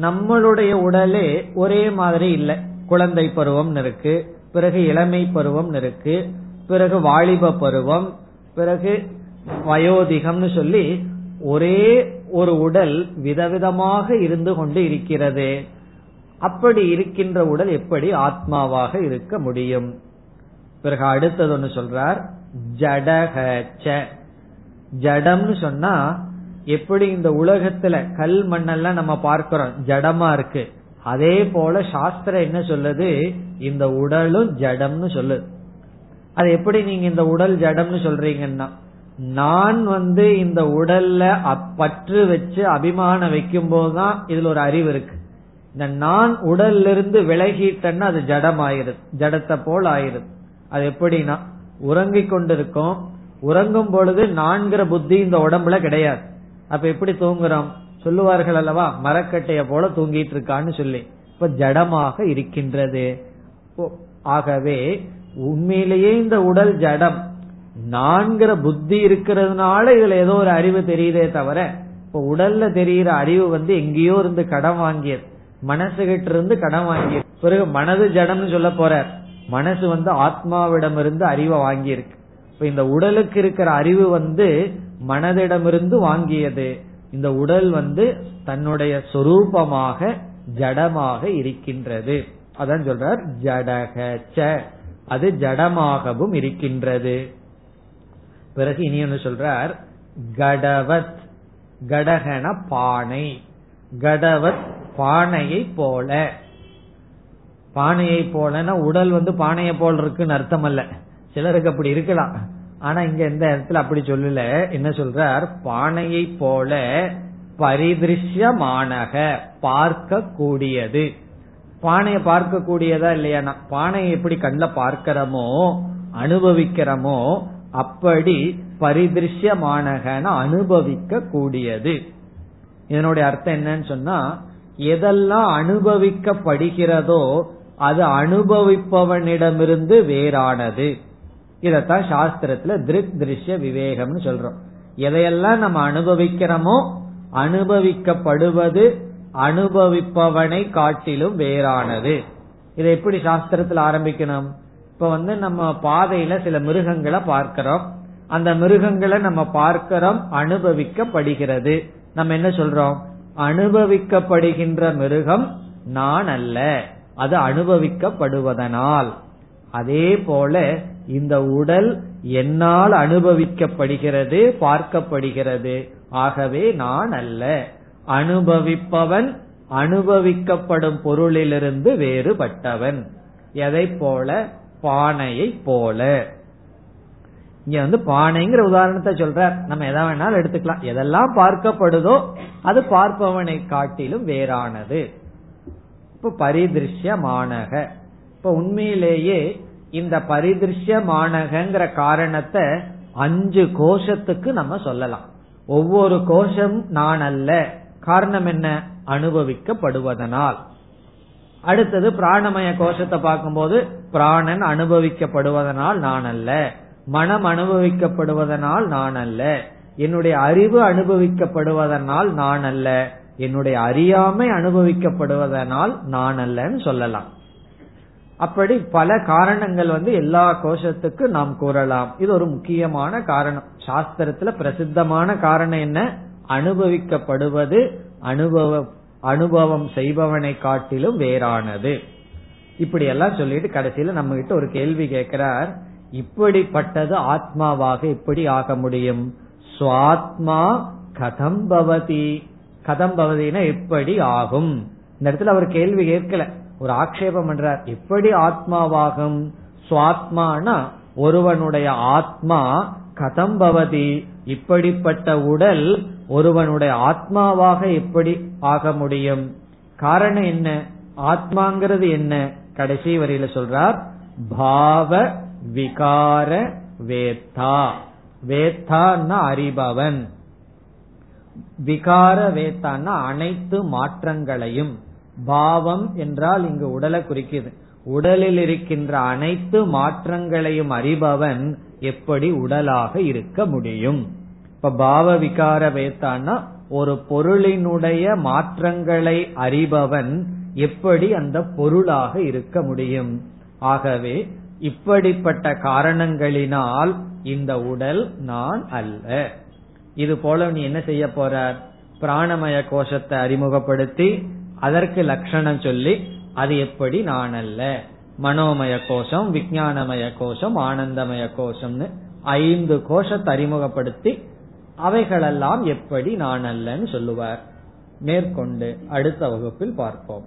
நம்மளுடைய உடலே ஒரே மாதிரி இல்லை. குழந்தை பருவம் இருக்கு பிறகு இளமை பருவம் இருக்கு பிறகு வாலிப பருவம் பிறகு வயோதிகம்னு சொல்லி ஒரே ஒரு உடல் விதவிதமாக இருந்து கொண்டு இருக்கிறது. அப்படி இருக்கின்ற உடல் எப்படி ஆத்மாவாக இருக்க முடியும்? பிறகு அடுத்தது ஒன்னு சொல்றார் ஜடகச்ச ஜடம்னு சொன்னா எப்படி இந்த உலகத்துல கல் மண்ணெல்லாம் நம்ம பார்க்கிறோம் ஜடமா இருக்கு. அதே போல சாஸ்திரம் என்ன சொல்லுது? இந்த உடலும் ஜடம்னு சொல்லுது. அது எப்படி நீங்க இந்த உடல் ஜடம்னு சொல்றீங்கன்னா நான் வந்து இந்த உடல்ல பற்று வச்சு அபிமானம் வைக்கும் போதுதான் இதுல ஒரு அறிவு இருக்கு. இந்த நான் உடல்ல இருந்து விலகிட்டேன்னா அது ஜடம் ஆயிருது ஜடத்தை போல் ஆயிருது அது எப்படின்னா உறங்கிக் கொண்டிருக்கோம் உறங்கும் பொழுது நான்கிற புத்தி இந்த உடம்புல கிடையாது. அப்ப எப்படி தூங்குறோம்? சொல்லுவார்கள் அல்லவா மரக்கட்டைய போல தூங்கிட்டு இருக்கான்னு சொல்லி. இப்ப ஜடமாக இருக்கின்றது. ஆகவே உண்மையிலேயே இந்த உடல் ஜடம் நான்கிற புத்தி இருக்கிறதுனால இதுல ஏதோ ஒரு அறிவு தெரியுதே தவிர இப்ப உடல்ல தெரிகிற அறிவு வந்து எங்கேயோ இருந்து கடன் வாங்கியது. மனசு கிட்ட இருந்து கடன் வாங்கி பிறகு மனது ஜடம்னு சொல்ல போற மனசு வந்து ஆத்மாவிடம் இருந்து அறிவை வாங்கியிருக்கு. இப்ப இந்த உடலுக்கு இருக்கிற அறிவு வந்து மனதிடமிருந்து வாங்கியது. இந்த உடல் வந்து தன்னுடைய சொரூபமாக ஜடமாக இருக்கின்றது. அதான் சொல்றார் ஜடக அது ஜடமாகவும் இருக்கின்றது. பிறகு இனி ஒன்று சொல்றார் கடவத். கடகன பானை. கடவத் பானையை போல. பானையை போலன்னா உடல் வந்து பானையை போல இருக்குன்னு அர்த்தம் அல்ல சிலருக்கு அப்படி இருக்கலாம். ஆனா இங்க இந்த இடத்துல அப்படி சொல்லல. என்ன சொல்றார்? பானையை போல பரிதிருஷ்யமானக பார்க்க கூடியது பானையை பார்க்க கூடியதா இல்லையா பானையை எப்படி கண்ல பார்க்கிறோமோ அனுபவிக்கிறோமோ அப்படி பரிதிருஷ்யமானகன அனுபவிக்க கூடியது இதனுடைய அர்த்தம் என்னன்னு சொன்னா எதெல்லாம் அனுபவிக்கப்படுகிறதோ அது அனுபவிப்பவனிடமிருந்து வேறானது. இதத்தான் சாஸ்திரத்துல திருக் திருஷ்ய விவேகம்னு சொல்றோம். எதையெல்லாம் நம்ம அனுபவிக்கிறோமோ அனுபவிக்கப்படுவது அனுபவிப்பவனை காட்டிலும் வேறானது. இதை எப்படி சாஸ்திரத்தில் ஆரம்பிக்கணும்? இப்ப வந்து நம்ம பாதையில சில மிருகங்களை பார்க்கிறோம். அந்த மிருகங்களை நம்ம பார்க்கிறோம் அனுபவிக்கப்படுகிறது. நம்ம என்ன சொல்றோம்? அனுபவிக்கப்படுகின்ற மிருகம் நான் அல்ல. அது அனுபவிக்கப்படுவதனால். அதே போல இந்த உடல் என்னால் அனுபவிக்கப்படுகிறது பார்க்கப்படுகிறது. ஆகவே நான் அல்ல. அனுபவிப்பவன் அனுபவிக்கப்படும் பொருளிலிருந்து வேறுபட்டவன். எதை போல? பானையைப் போல. இங்க வந்து பானைங்கிற உதாரணத்தை சொல்ற நம்ம எதை வேணாலும் எடுத்துக்கலாம். எதெல்லாம் பார்க்கப்படுதோ அது பார்ப்பவனை காட்டிலும் வேறானது. இப்ப பரிதிருஷ்யமானக. இப்ப உண்மையிலேயே இந்த பரிதிருஷ்யமானகங்கிற காரணத்தை அஞ்சு கோஷத்துக்கு நம்ம சொல்லலாம். ஒவ்வொரு கோஷம் நான் அல்ல காரணம் என்ன? அனுபவிக்கப்படுவதனால். அடுத்தது பிராணமய கோஷத்தை பார்க்கும்போது பிராணன் அனுபவிக்கப்படுவதனால் நான் அல்ல மனம் அனுபவிக்கப்படுவதனால் நான் அல்ல. என்னுடைய அறிவு அனுபவிக்கப்படுவதனால் நான் அல்ல. என்னுடைய அறியாமை அனுபவிக்கப்படுவதனால் நான் அல்லன்னு சொல்லலாம். அப்படி பல காரணங்கள் வந்து எல்லா கோஷத்துக்கும் நாம் கூறலாம். இது ஒரு முக்கியமான காரணம். சாஸ்திரத்துல பிரசித்தமான காரணம் என்ன? அனுபவிக்கப்படுவது அனுபவ அனுபவம் செய்பவனை காட்டிலும் வேறானது. இப்படி எல்லாம் சொல்லிட்டு கடைசியில நம்ம கிட்ட ஒரு கேள்வி கேட்கிறார். இப்படிப்பட்டது ஆத்மாவாக எப்படி ஆக முடியும். சுவாத்மா கதம் பவதி கதம் பவதினா எப்படி ஆகும். இந்த இடத்துல அவர் கேள்வி கேட்கல. ஒரு ஆக்ஷேபம் பண்றார். எப்படி ஆத்மாவாகும். சுவாத்மானா ஒருவனுடைய ஆத்மா கதம் பவதி இப்படிப்பட்ட உடல் ஒருவனுடைய ஆத்மாவாக எப்படி ஆக முடியும். காரணம் என்ன? ஆத்மாங்கிறது என்ன? கடைசி வரியில சொல்றார் பாவ விகார வேத்தா வேத்தான்னா அறிபவன். விகார வேத்தான்னா அனைத்து மாற்றங்களையும். பாவம் என்றால் இங்கு உடலை குறிக்குது. உடலில் இருக்கின்ற அனைத்து மாற்றங்களையும் அறிபவன் எப்படி உடலாக இருக்க முடியும்? இப்ப பாவ விகார வேத்தான்னா ஒரு பொருளினுடைய மாற்றங்களை அறிபவன் எப்படி அந்த பொருளாக இருக்க முடியும்? ஆகவே இப்படிப்பட்ட காரணங்களினால் இந்த உடல் நான் அல்ல. இது போல நீ என்ன செய்ய போறார் பிராணமய கோஷத்தை அறிமுகப்படுத்தி அதற்கு லட்சணம் சொல்லி அது எப்படி நான் அல்ல? மனோமய கோஷம் விஜயானமய கோஷம் ஆனந்தமய கோஷம்னு ஐந்து கோஷத்தை அறிமுகப்படுத்தி அவைகளெல்லாம் எப்படி நான் அல்லன்னு சொல்லுவார். மேற்கொண்டு அடுத்த வகுப்பில் பார்ப்போம்.